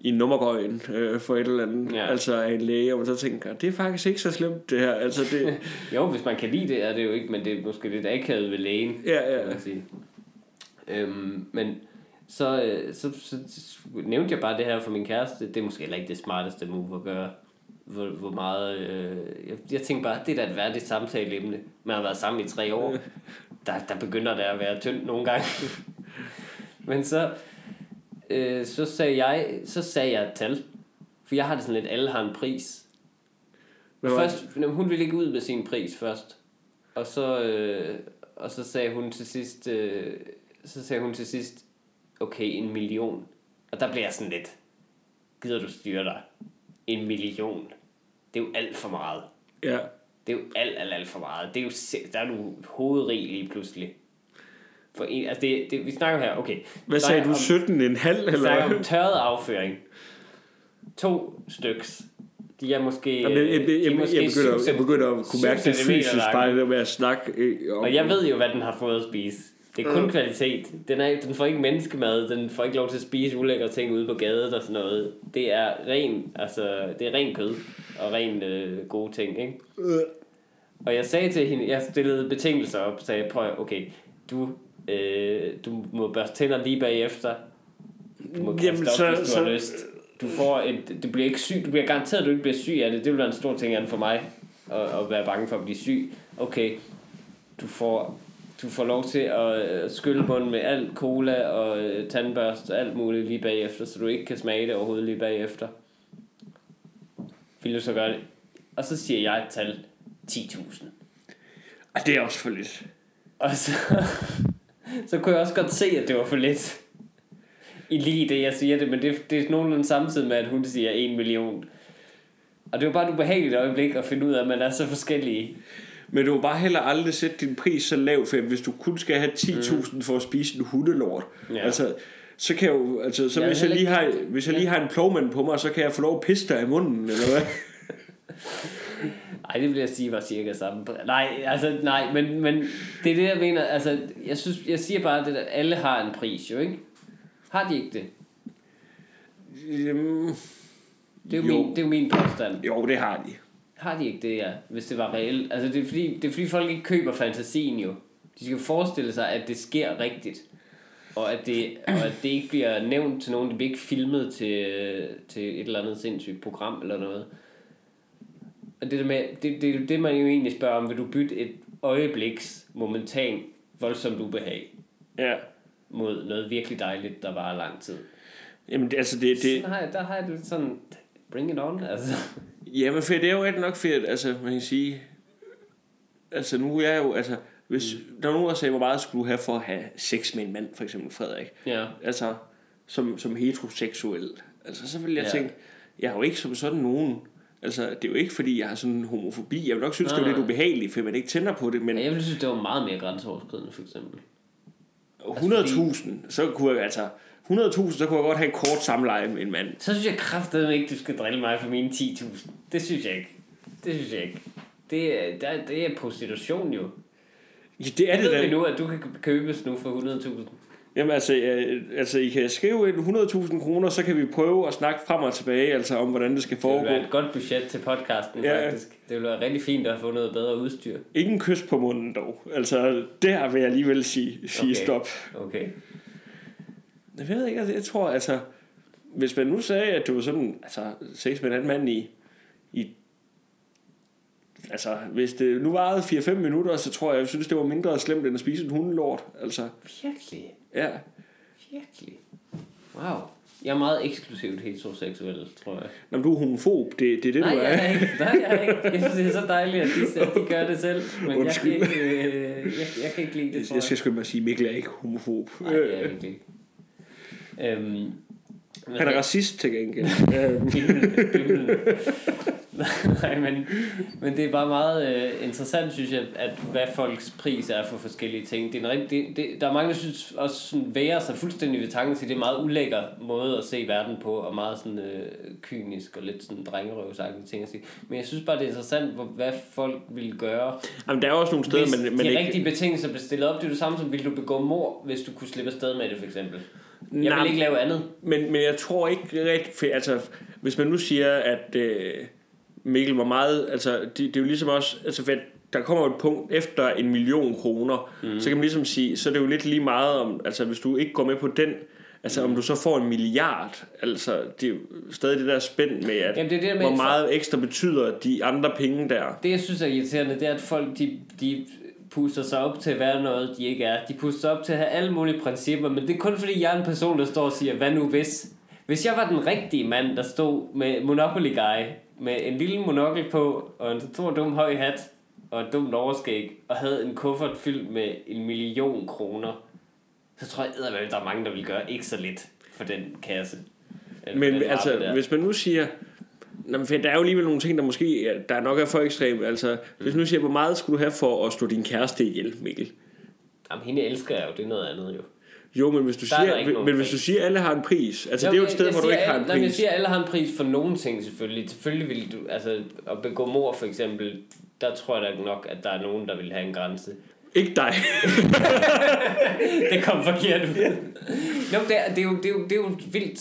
Speaker 2: i nummergøjen øh, for et eller andet.
Speaker 1: Ja.
Speaker 2: Altså af en læge, og man så tænker, det er faktisk ikke så slemt det her. Altså det,
Speaker 1: Jo, hvis man kan lide det, er det jo ikke, men det er måske lidt akavet ved lægen.
Speaker 2: ja, ja.
Speaker 1: kan man sige. Øhm, men så, øh, så, så, så nævnte jeg bare det her for min kæreste. Det er måske heller ikke det smarteste move at gøre. Hvor, hvor meget... Øh, jeg, jeg tænkte bare, det er da et værdigt samtaleemne. Man har været sammen i tre år. Der, der begynder det at være tyndt nogle gange. men så, øh, så, sagde jeg, så sagde jeg et tal. For jeg har det sådan lidt, alle har en pris.
Speaker 2: Hvad var
Speaker 1: Først, jamen, hun ville ikke ud med sin pris først. Og så, øh, og så sagde hun til sidst, øh, så sagde hun til sidst, okay, en million. Og der blev jeg sådan lidt, gider du styre dig? En million. Det er jo alt for meget.
Speaker 2: Ja.
Speaker 1: Det er jo alt, alt, alt for meget. Det er jo, der er du hovedrig lige pludselig. For en, altså det, det, vi snakker her, okay.
Speaker 2: Hvad sagde du?
Speaker 1: om-
Speaker 2: 17 en halv
Speaker 1: vi snakker om tørret afføring. To styks. De er måske...
Speaker 2: Jamen, jeg, jeg, jeg,
Speaker 1: måske
Speaker 2: jeg, begynder, jeg begynder at kunne mærke det fysisk, bare med at snakke. øh, om-
Speaker 1: Og jeg ved jo, hvad den har fået at spise. Det er kun
Speaker 2: Mm.
Speaker 1: kvalitet. Den, er, den får ikke menneskemad, den får ikke lov til at spise ulækre ting ude på gaden og sådan noget. Det er ren, altså, det er ren kød og ren øh, gode ting, ikke?
Speaker 2: Øh,
Speaker 1: Og jeg sagde til hende, jeg stillede betingelser op, sagde, prøv okay, du, øh, du må børste tænder lige bagefter. Du må
Speaker 2: Jamen,
Speaker 1: op,
Speaker 2: så-
Speaker 1: hvis du
Speaker 2: så-
Speaker 1: har lyst. Du får et, du bliver ikke syg, du bliver garanteret, at du ikke bliver syg af det. Det vil være en stor ting andet for mig, at, at være bange for at blive syg. Okay, du får, du får lov til at øh, skylle munden med alt cola og øh, tandbørst og alt muligt lige bagefter, så du ikke kan smage det overhovedet lige bagefter. Vil du så gøre det? Og så siger jeg et tal. 10.000.
Speaker 2: Ej, det er også for lidt.
Speaker 1: Og så, så kunne jeg også godt se, at det var for lidt. I lige det, jeg siger det, men det, det er nogenlunde samtidig med, at hun siger 1 million. Og det var bare et ubehageligt øjeblik at finde ud af, at man er så forskellige.
Speaker 2: Men du må bare heller aldrig sætte din pris så lav, for hvis du kun skal have 10.000 for at spise en hundelort,
Speaker 1: Ja.
Speaker 2: altså, så kan jeg jo, altså, så
Speaker 1: Jeg
Speaker 2: hvis jeg, lige har, hvis jeg lige har en plovmand på mig, så kan jeg få lov at pisse dig i munden, eller hvad?
Speaker 1: Ej, det vil jeg sige var cirka samme. Nej, altså, nej, men, men det er det, jeg mener. Altså, jeg, synes, jeg siger bare, det der, alle har en pris, jo, ikke? Har de ikke det?
Speaker 2: Jamen,
Speaker 1: Det er jo,
Speaker 2: Jo.
Speaker 1: min, det er jo min påstand.
Speaker 2: jo, det har de.
Speaker 1: Har de ikke det, ja, hvis det var reelt? Altså, det er, fordi, det er fordi, folk ikke køber fantasien jo. De skal forestille sig, at det sker rigtigt. Og at det, og at det ikke bliver nævnt til nogen, det bliver ikke filmet til, til et eller andet sindssygt program eller noget. Og det, der med, det, det, det, det man jo egentlig spørger om, vil du bytte et øjebliks momentan voldsomt ubehag
Speaker 2: Ja.
Speaker 1: mod noget virkelig dejligt, der varer lang tid.
Speaker 2: Jamen, det, altså, det, det,
Speaker 1: Sådan har jeg, der har jeg det lidt sådan, bring it on, altså.
Speaker 2: Jamen, for det er jo ret nok fedt, altså, man kan sige, altså, nu er jeg jo, altså, hvis mm. der er nogen, der sagde, hvor meget skulle du have for at have sex med en mand, for eksempel Frederik,
Speaker 1: Ja.
Speaker 2: altså, som, som heteroseksuel, altså, så vil jeg
Speaker 1: Ja.
Speaker 2: ja. tænke, jeg er jo ikke som sådan nogen, altså, det er jo ikke, fordi jeg har sådan en homofobi, jeg vil nok synes,
Speaker 1: Nej,
Speaker 2: det er lidt ubehageligt, for man ikke tænder på det, men
Speaker 1: Jeg ville synes, det var meget mere grænseoverskridende, for eksempel.
Speaker 2: 100.000, så kunne jeg, altså, 100.000, så kunne jeg godt have en kort samleje med en mand.
Speaker 1: Så synes jeg kraftedeme ikke, du skal drille mig for mine 10.000. Det synes jeg ikke. Det synes jeg ikke. Det er, der, det er prostitution jo.
Speaker 2: Ja, det er
Speaker 1: Det
Speaker 2: da.
Speaker 1: nu, at du kan købes nu for 100.000.
Speaker 2: Jamen altså, altså, I kan skrive ind 100.000 kroner, så kan vi prøve at snakke frem og tilbage, altså om hvordan det skal
Speaker 1: Det vil
Speaker 2: foregå.
Speaker 1: være et godt budget til podcasten,
Speaker 2: Ja.
Speaker 1: faktisk. Det vil være rigtig fint at få noget bedre udstyr.
Speaker 2: Ingen kys på munden dog. Altså, der vil jeg alligevel sige, sige
Speaker 1: Okay.
Speaker 2: stop.
Speaker 1: Okay.
Speaker 2: Jeg ved ikke, altså, jeg tror, altså, hvis man nu sagde, at du var sådan, altså, sex med en anden mand i, i altså, hvis det nu varede 4-5 minutter, så tror jeg, jeg synes, det var mindre slemt, end at spise en hundelort. Altså,
Speaker 1: Virkelig.
Speaker 2: ja.
Speaker 1: Virkelig. Wow. Jeg er meget eksklusivt heteroseksuel, tror jeg.
Speaker 2: Når du er homofob, det, det er det,
Speaker 1: Nej,
Speaker 2: du
Speaker 1: jeg
Speaker 2: er.
Speaker 1: er ikke. Nej, jeg er ikke. Jeg synes, det er så dejligt, at de, at de gør det selv. Men
Speaker 2: Undskyld.
Speaker 1: jeg kan, ikke, øh, jeg, jeg kan ikke lide det, tror
Speaker 2: Jeg
Speaker 1: jeg.
Speaker 2: skal skynde mig at sige, Mikkel er ikke homofob.
Speaker 1: Nej, er jeg virkelig ikke. Øhm,
Speaker 2: Han er racist til gengæld. Øhm,
Speaker 1: Bimlen, bimlen. Nej, men, men det er bare meget øh, interessant, synes jeg, at hvad folks pris er for forskellige ting. Det er en rigtig, det, det, der er mange, der synes også sådan værer sig fuldstændig ved tanken til, det er en meget ulækker måde at se verden på, og meget sådan øh, kynisk og lidt sådan drengerøvsagtige ting at sige. Men jeg synes bare, det er interessant, hvor, hvad folk vil gøre,
Speaker 2: Jamen, der er også nogle steder,
Speaker 1: hvis
Speaker 2: men,
Speaker 1: de
Speaker 2: men ikke...
Speaker 1: rigtige betingelser blev stillet op. Det er det samme som, ville du begå mor, hvis du kunne slippe afsted med det, for eksempel. Jeg
Speaker 2: Nej.
Speaker 1: vil ikke lave andet.
Speaker 2: Men, men jeg tror ikke rigtig... For, altså, hvis man nu siger, at øh, Mikkel var meget... Altså, det, det er jo ligesom også... Altså, for der kommer et punkt efter en million kroner, mm. så kan man ligesom sige, så er det jo lidt lige meget om... Altså, hvis du ikke går med på den... Altså, om du så får en milliard, altså, det er jo stadig det der spænd med, at
Speaker 1: Jamen, det er det der med,
Speaker 2: hvor meget ekstra betyder de andre penge der.
Speaker 1: Det, jeg synes er irriterende, det er, at folk, de, de puster sig op til at være noget, de ikke er. De puster sig op til at have alle mulige principper, men det er kun fordi, jeg er en person, der står og siger, hvad nu hvis? Hvis jeg var den rigtige mand, der stod med Monopoly Guy, med en lille monokkel på, og en stor dum høj hat, og et dumt overskæg, og havde en kuffert fyldt med en million kroner, så tror jeg, at der er mange, der vil gøre ikke så lidt for den kasse.
Speaker 2: Men
Speaker 1: den
Speaker 2: altså,
Speaker 1: der.
Speaker 2: hvis man nu siger... Nå, men der er jo alligevel nogle ting, der måske er- der nok er for ekstreme. Altså, hvis man nu siger, hvor meget skulle du have for at slå din kæreste ihjel, Mikkel?
Speaker 1: Jamen, hende elsker jeg jo, det er noget andet jo.
Speaker 2: Jo, men hvis du
Speaker 1: Der er
Speaker 2: siger, men, men hvis du
Speaker 1: pris.
Speaker 2: siger, at alle har en pris, altså
Speaker 1: Jo,
Speaker 2: det er jo et sted, hvor du ikke har en
Speaker 1: alle- nej, Jeg
Speaker 2: pris.
Speaker 1: siger, at alle har en pris for nogle ting selvfølgelig. Selvfølgelig vil du, altså at begå mor for eksempel, der tror jeg da nok, at der er nogen, der vil have en grænse.
Speaker 2: Ikke dig.
Speaker 1: Det kom forkert ud. Jo, det er, det, er jo, det, er jo, det er jo vildt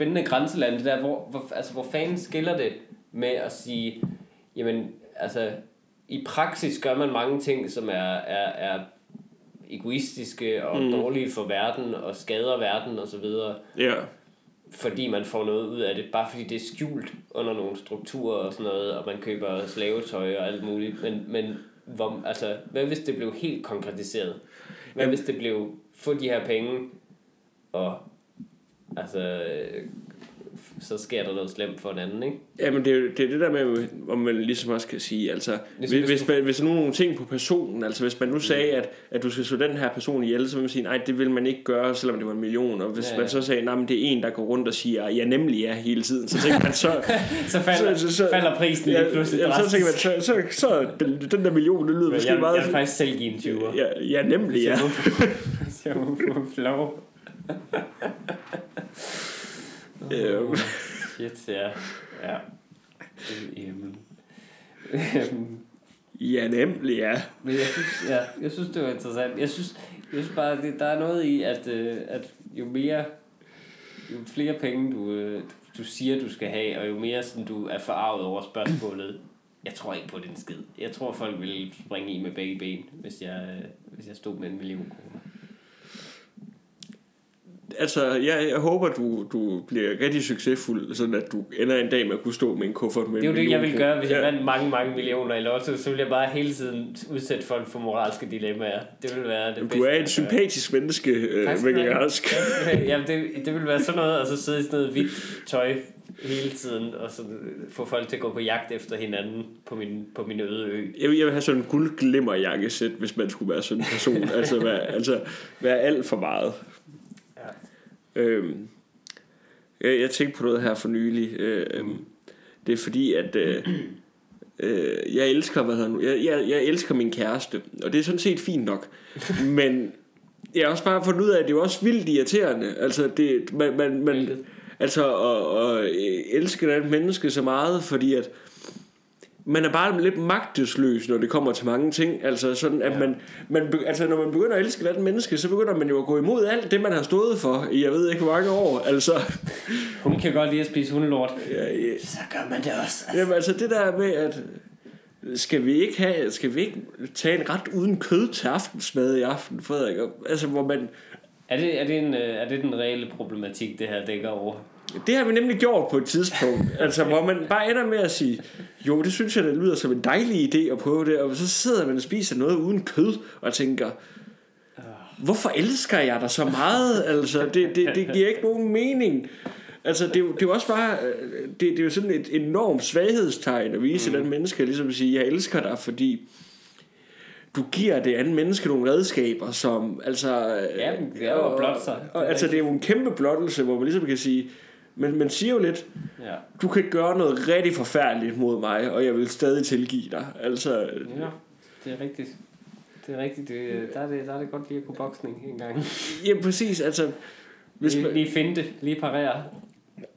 Speaker 1: spændende grænseland, det der, hvor, hvor, altså, hvor fanden skiller det med at sige, jamen, altså, i praksis gør man mange ting, som er, er, er egoistiske og mm. dårlige for verden og skader verden og så videre.
Speaker 2: ja.
Speaker 1: fordi man får noget ud af det, bare fordi det er skjult under nogle strukturer og sådan noget, og man køber slavetøj og alt muligt. Men, men hvor, altså, hvad hvis det blev helt konkretiseret? Hvad hvis det blev, få de her penge, og altså, øh, så sker der noget slemt for en anden, ikke?
Speaker 2: Jamen, det er, jo- det er det der med, om man ligesom også kan sige, altså, hvis,
Speaker 1: Ligesom hvis
Speaker 2: hvis, man, hvis der er nogle ting på personen, altså hvis man nu sagde, at, at du skal slå den her person ihjel, så vil man sige, nej, det vil man ikke gøre, selvom det var en million, og hvis
Speaker 1: Ja,
Speaker 2: ja,
Speaker 1: ja.
Speaker 2: man så sagde, nej, men det er en, der går rundt og siger, ja, nemlig ja, hele tiden, så tænker man, så,
Speaker 1: Så falder, så, så, så, falder prisen lige pludselig
Speaker 2: ja, så tænker man, så, så, så den, den der million, det lyder
Speaker 1: Men
Speaker 2: måske
Speaker 1: jeg,
Speaker 2: meget...
Speaker 1: jeg vil faktisk selv give en 20'er.
Speaker 2: ja, ja, nemlig ja.
Speaker 1: Hvis jeg må få
Speaker 2: Øhm,
Speaker 1: Shit, ja. Ja. Jamen. Øhm,
Speaker 2: ja, nemlig ja.
Speaker 1: Men jeg synes, ja, jeg synes, det var interessant. Jeg synes, jeg synes bare, det, der er noget i, at, øh, at jo mere, jo flere penge du, øh, du siger, du skal have, og jo mere sådan, du er forarvet over spørgsmålet, jeg tror ikke på den skid. Jeg tror, folk vil springe i med begge ben, hvis jeg, øh, hvis jeg stod med en million kroner.
Speaker 2: Altså, jeg, jeg håber, du, du bliver rigtig succesfuld, sådan at du ender en dag med at kunne stå med en kuffert med
Speaker 1: Det er jo det, jeg ville gøre, hvis jeg
Speaker 2: ja.
Speaker 1: vandt mange, mange millioner i lotto. Så ville jeg bare hele tiden udsætte folk for moralske dilemmaer. Det ville være det
Speaker 2: Jamen,
Speaker 1: bedste.
Speaker 2: Du er et sympatisk menneske, øh,
Speaker 1: skal du
Speaker 2: Mikkel. Rask.
Speaker 1: Jamen, det, det ville være sådan noget, og så sidde i sådan noget hvidt tøj hele tiden, og så få folk til at gå på jagt efter hinanden på min, på min øde ø.
Speaker 2: Jeg vil, jeg vil have sådan en guldglimmer jakkesæt, hvis man skulle være sådan en person. altså, være, altså være alt for meget. Øhm, jeg, jeg tænkte på noget her for nylig. Øh, mm. Det er fordi, at øh, øh, jeg elsker, hvad hedder nu, jeg, jeg, jeg elsker min kæreste, og det er sådan set fint nok. Men jeg har også bare fundet ud af, at det er jo også vildt irriterende. Altså, det, man, man, man, altså at, at elske et menneske så meget, fordi at man er bare lidt magtesløs, når det kommer til mange ting. Altså sådan, at ja. man, man, altså når man begynder at elske et andet menneske, så begynder man jo at gå imod alt det, man har stået for i, jeg ved ikke, hvor mange år. Altså,
Speaker 1: Hun kan godt lide at spise hundelort.
Speaker 2: ja, ja,
Speaker 1: Så gør man det også.
Speaker 2: jamen, altså det der med, at skal vi ikke have, skal vi ikke tage en ret uden kød til aftensmad i aften, Frederik? Altså, hvor man,
Speaker 1: Er det, er, det en, øh, er det den reelle problematik, det her dækker over?
Speaker 2: Det har vi nemlig gjort på et tidspunkt. altså, hvor man bare ender med at sige, jo, det synes jeg, det lyder som en dejlig idé at prøve det. Og så sidder man og spiser noget uden kød, og tænker, hvorfor elsker jeg dig så meget? Altså, det, det, det giver ikke nogen mening. Altså, det, er det er jo også bare, øh, det, det er jo sådan et enormt svaghedstegn at vise mm. den menneske, ligesom at sige, jeg elsker dig, fordi du giver det andet menneske nogle redskaber, som altså... øh,
Speaker 1: Ja, det er jo blotte sig.
Speaker 2: Og, og, altså, det er jo en kæmpe blottelse, hvor man ligesom kan sige, men man siger jo lidt,
Speaker 1: Ja.
Speaker 2: du kan gøre noget rigtig forfærdeligt mod mig, og jeg vil stadig tilgive dig. Altså,
Speaker 1: ja, det er rigtigt. Det er rigtigt. Det, der, er det, der er det godt lige at kunne boksning en gang.
Speaker 2: ja, præcis, altså... Hvis
Speaker 1: Lige,
Speaker 2: man,
Speaker 1: lige finde det, lige parere.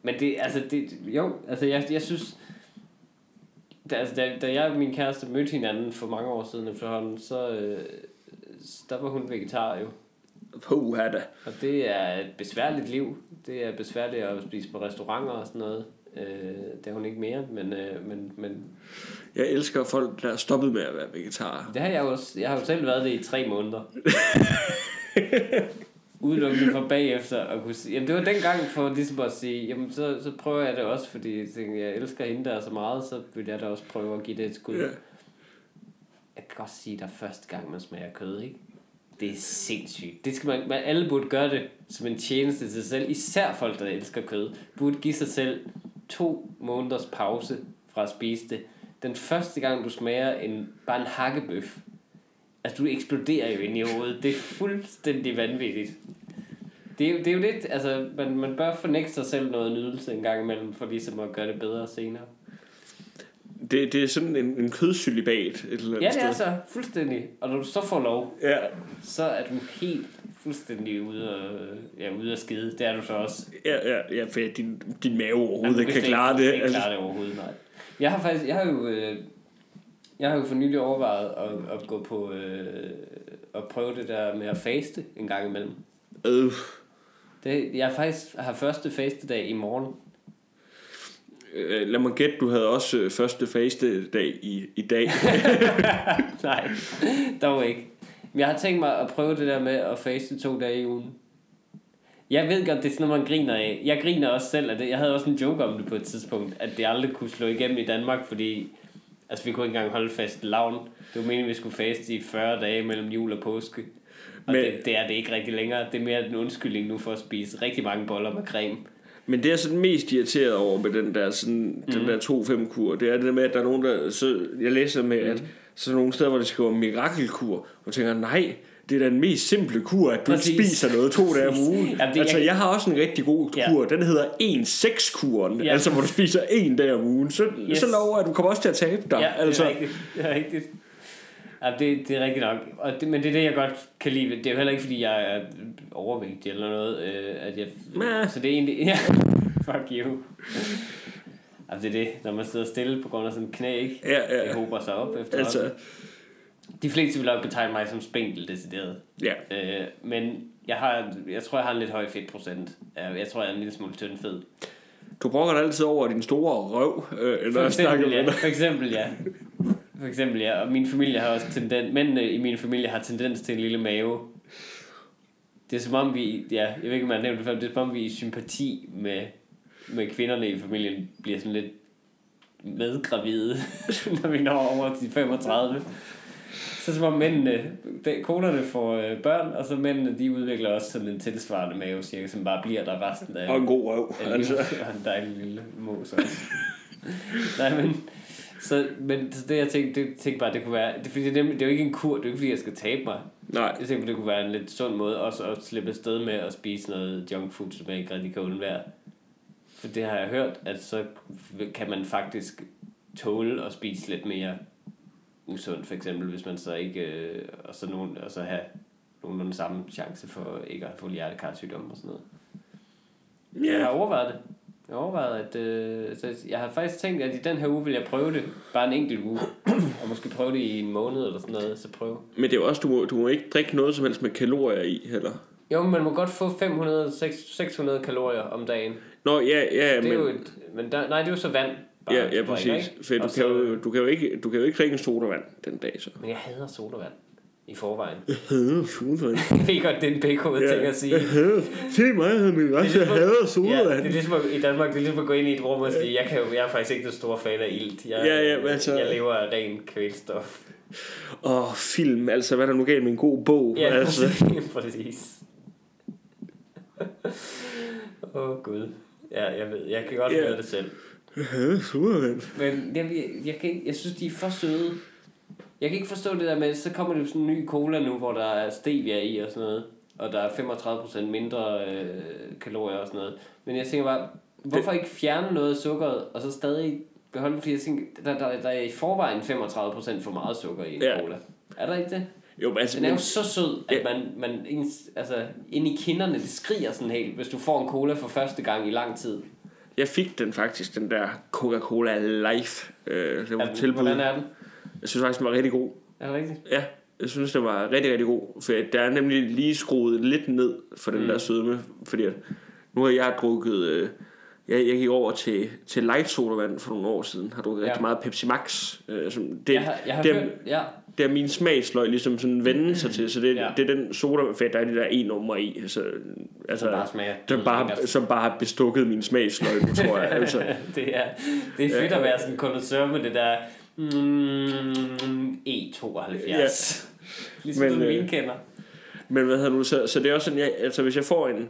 Speaker 1: Men det, altså, det, jo, altså, jeg, jeg synes, da, altså, da, da jeg og min kæreste mødte hinanden for mange år siden efterhånden, så, øh, der var hun vegetar jo.
Speaker 2: Puha da.
Speaker 1: Og det er et besværligt liv. Det er besværligt at spise på restauranter og sådan noget. Øh, det er hun ikke mere, men, øh, men, men
Speaker 2: Jeg elsker folk, der er stoppet med at være vegetarer.
Speaker 1: det har jeg jo også. Jeg har jo selv været det i tre måneder. Udelukkende for bagefter at kunne sige, jamen det var dengang for ligesom at sige, jamen så, så prøver jeg det også, fordi jeg, tænker, jeg elsker hende der så meget, så vil jeg da også prøve at give det et skud.
Speaker 2: Ja.
Speaker 1: Jeg kan godt sige dig første gang, man smager kød, ikke? Det er sindssygt. Det skal man, man, alle burde gøre det som en tjeneste til sig selv. Især folk, der elsker kød. Burde give sig selv to måneders pause fra at spise det. Den første gang, du smager en, bare en hakkebøf, altså du eksploderer jo ind i hovedet. Det er fuldstændig vanvittigt. Det er, det er jo lidt, altså man, man bør fornægte sig selv noget nydelse en gang imellem, for ligesom at gøre det bedre senere.
Speaker 2: Det, det er sådan en, en kødsilibat et eller andet
Speaker 1: Ja, det er
Speaker 2: sted.
Speaker 1: så fuldstændig. Og når du så får lov,
Speaker 2: Ja,
Speaker 1: så er du helt fuldstændig ude og, ja, ude at skide. Det er du så også.
Speaker 2: ja, ja, ja for din, din mave overhovedet
Speaker 1: Jamen,
Speaker 2: ikke kan
Speaker 1: slet
Speaker 2: klare det.
Speaker 1: Ikke
Speaker 2: Altså,
Speaker 1: klare det overhovedet, nej. Jeg har faktisk, jeg har jo, øh, jeg har jo for nylig overvejet at, at gå på, øh, at prøve det der med at faste en gang imellem.
Speaker 2: øh,
Speaker 1: Det, jeg faktisk har første fastedag i morgen.
Speaker 2: Øh, lad mig gætte, du havde også øh, første faste dag i, i dag.
Speaker 1: Nej, dog ikke. Men jeg har tænkt mig at prøve det der med at faste to dage i ugen. Jeg ved godt, det er sådan noget, man griner af. Jeg griner også selv af det. Jeg havde også en joke om det på et tidspunkt, at det aldrig kunne slå igennem i Danmark, fordi altså, vi kunne ikke engang holde fast lavn. Det var meningen, vi skulle faste i 40 dage mellem jul og påske. Og
Speaker 2: Men-
Speaker 1: det, det, er det ikke rigtig længere. Det er mere en undskyldning nu for at spise rigtig mange boller med creme.
Speaker 2: Men det er sådan mest irriteret over med den der, sådan, mm. den der 2-5 kur, det er det med, at der er nogen, der... Så jeg læser med, mm. at så er nogle steder, hvor de skriver mirakelkur, og tænker, nej, det er da den mest simple kur, at du
Speaker 1: Præcis.
Speaker 2: spiser noget to dage om ugen.
Speaker 1: Jamen, det-
Speaker 2: altså,
Speaker 1: jeg-
Speaker 2: jeg har også en rigtig god
Speaker 1: Ja.
Speaker 2: kur, den hedder 1-6-kuren,
Speaker 1: Ja.
Speaker 2: altså hvor du spiser en dag om ugen. Så,
Speaker 1: Yes.
Speaker 2: så lover jeg, at du kommer også til at tabe dig.
Speaker 1: Ja,
Speaker 2: altså,
Speaker 1: det er rigtigt. Det er rigtigt. Ja, det, det er rigtigt nok. Og det, men det er det, jeg godt kan lide. Det er jo heller ikke, fordi jeg er overvægtig eller noget. Øh, at jeg,
Speaker 2: Mæh.
Speaker 1: så det er egentlig... Ja, fuck you. Altså det er det, når man sidder stille på grund af sådan en knæ, ikke?
Speaker 2: Ja, ja.
Speaker 1: Det hober sig op efter
Speaker 2: altså,
Speaker 1: De fleste vil nok betegne mig som spinkel decideret.
Speaker 2: ja.
Speaker 1: Øh, men jeg, har, jeg tror, jeg har en lidt høj fedtprocent. Jeg, tror, jeg er en lille smule tynd fed.
Speaker 2: Du brokker dig altid over din store røv, øh, når
Speaker 1: For
Speaker 2: jeg snakker
Speaker 1: eksempel,
Speaker 2: med
Speaker 1: ja.
Speaker 2: dig.
Speaker 1: For eksempel, ja. For eksempel, ja. Og min familie har også tendens... Mændene i min familie har tendens til en lille mave. Det er som om vi... Ja, jeg ved ikke, om jeg har nævnt det før, men det er som om vi i sympati med, med kvinderne i familien bliver sådan lidt medgravide, når vi når over de 35. Så som om mændene, de, konerne får øh, børn, og så mændene, de udvikler også sådan en tilsvarende mave, cirka, som bare bliver der resten af...
Speaker 2: Og en god røv. Altså.
Speaker 1: og en dejlig lille mos også. Nej, men... Så, men så det jeg tænkte, det tænkte bare, det kunne være... Det, fordi det, er, nemlig- det er jo ikke en kur, det er jo ikke fordi, jeg skal tabe mig.
Speaker 2: Nej,
Speaker 1: Jeg tænkte, det kunne være en lidt sund måde også at slippe afsted med at spise noget junk food, som jeg ikke rigtig kan undvære. For det har jeg hørt, at så kan man faktisk tåle at spise lidt mere usundt, for eksempel, hvis man så ikke, øh, og så, nogen, og så have nogenlunde samme chance for ikke at få hjertekarsygdom og sådan noget. Jeg har overvejet det. Jeg har overvejet, at øh, så jeg har faktisk tænkt, at i den her uge vil jeg prøve det. Bare en enkelt uge. og måske prøve det i en måned eller sådan noget, så prøve.
Speaker 2: Men det er jo også, du må, du må ikke drikke noget som helst med kalorier i heller.
Speaker 1: Jo, men man må godt få 500, 600 kalorier om dagen.
Speaker 2: Nå, ja, ja,
Speaker 1: Det
Speaker 2: men...
Speaker 1: er jo et, men der, nej, det er jo så vand. bare,
Speaker 2: Ja, ja,
Speaker 1: drikker,
Speaker 2: præcis.
Speaker 1: ikke?
Speaker 2: For du
Speaker 1: Og
Speaker 2: kan,
Speaker 1: så-
Speaker 2: jo, du, kan jo ikke, du kan jo ikke drikke en sodavand den dag, så.
Speaker 1: Men jeg hader sodavand i forvejen.
Speaker 2: Hader sodavand.
Speaker 1: jeg ved godt, det er en pækhoved
Speaker 2: Ja.
Speaker 1: ting at sige.
Speaker 2: Se mig, han min ret, jeg hader
Speaker 1: Ja, det
Speaker 2: sodavand.
Speaker 1: er ligesom at, i Danmark, det er ligesom at gå ind i et rum og sige, jeg, kan jo, jeg er faktisk ikke den store fan af ilt. Jeg,
Speaker 2: Ja, ja, altså-
Speaker 1: jeg lever af ren kvælstof.
Speaker 2: Åh, film, altså, hvad er der nu galt med en god bog?
Speaker 1: Ja,
Speaker 2: altså.
Speaker 1: præcis. Åh, oh, Gud. Ja, jeg ved, jeg kan godt
Speaker 2: Ja.
Speaker 1: høre det selv.
Speaker 2: Jeg hader sodavand.
Speaker 1: Men jeg, jeg, jeg, kan jeg synes, de er for søde. Jeg kan ikke forstå det der med, så kommer det jo sådan en ny cola nu, hvor der er stevia i og sådan noget. Og der er 35% mindre øh, kalorier og sådan noget. Men jeg tænker bare, hvorfor ikke fjerne noget af sukkeret, og så stadig beholde det? Fordi jeg tænker, der, der, der er i forvejen 35% for meget sukker i en
Speaker 2: Ja.
Speaker 1: cola. Er der ikke det?
Speaker 2: Jo, men altså,
Speaker 1: Den er jo
Speaker 2: men,
Speaker 1: så sød, at man, man ens, altså, ind i kinderne, det skriger sådan helt, hvis du får en cola for første gang i lang tid.
Speaker 2: jeg fik den faktisk, den der Coca-Cola Life. Øh, det var
Speaker 1: Er den,
Speaker 2: tilbud.
Speaker 1: hvordan er den?
Speaker 2: Jeg synes faktisk, den var rigtig god.
Speaker 1: Er det rigtigt?
Speaker 2: Ja, jeg synes, det var rigtig, rigtig god. For der er nemlig lige skruet lidt ned for den
Speaker 1: Mm.
Speaker 2: der sødme. Fordi at nu har jeg drukket... Øh, jeg, jeg gik over til, til light sodavand for nogle år siden. Har drukket
Speaker 1: Ja.
Speaker 2: ja. rigtig meget Pepsi Max. Øh, som, det,
Speaker 1: Jeg har, jeg har
Speaker 2: det,
Speaker 1: hørt,
Speaker 2: er,
Speaker 1: ja.
Speaker 2: det er min smagsløg ligesom sådan vende sig til. Så det,
Speaker 1: Ja.
Speaker 2: ja. det er den sodavand, for der er det der en nummer i. Altså, altså,
Speaker 1: Som bare smager
Speaker 2: der bare,
Speaker 1: lækkert.
Speaker 2: som bare har bestukket min smagsløg, tror jeg. Altså,
Speaker 1: det er, det er fedt at være sådan en kondensør med det der mm, E72.
Speaker 2: Ja.
Speaker 1: Ligesom
Speaker 2: Men,
Speaker 1: du
Speaker 2: øh,
Speaker 1: mine kender.
Speaker 2: Men hvad hedder nu, så, så det er også sådan, jeg, altså hvis jeg får en,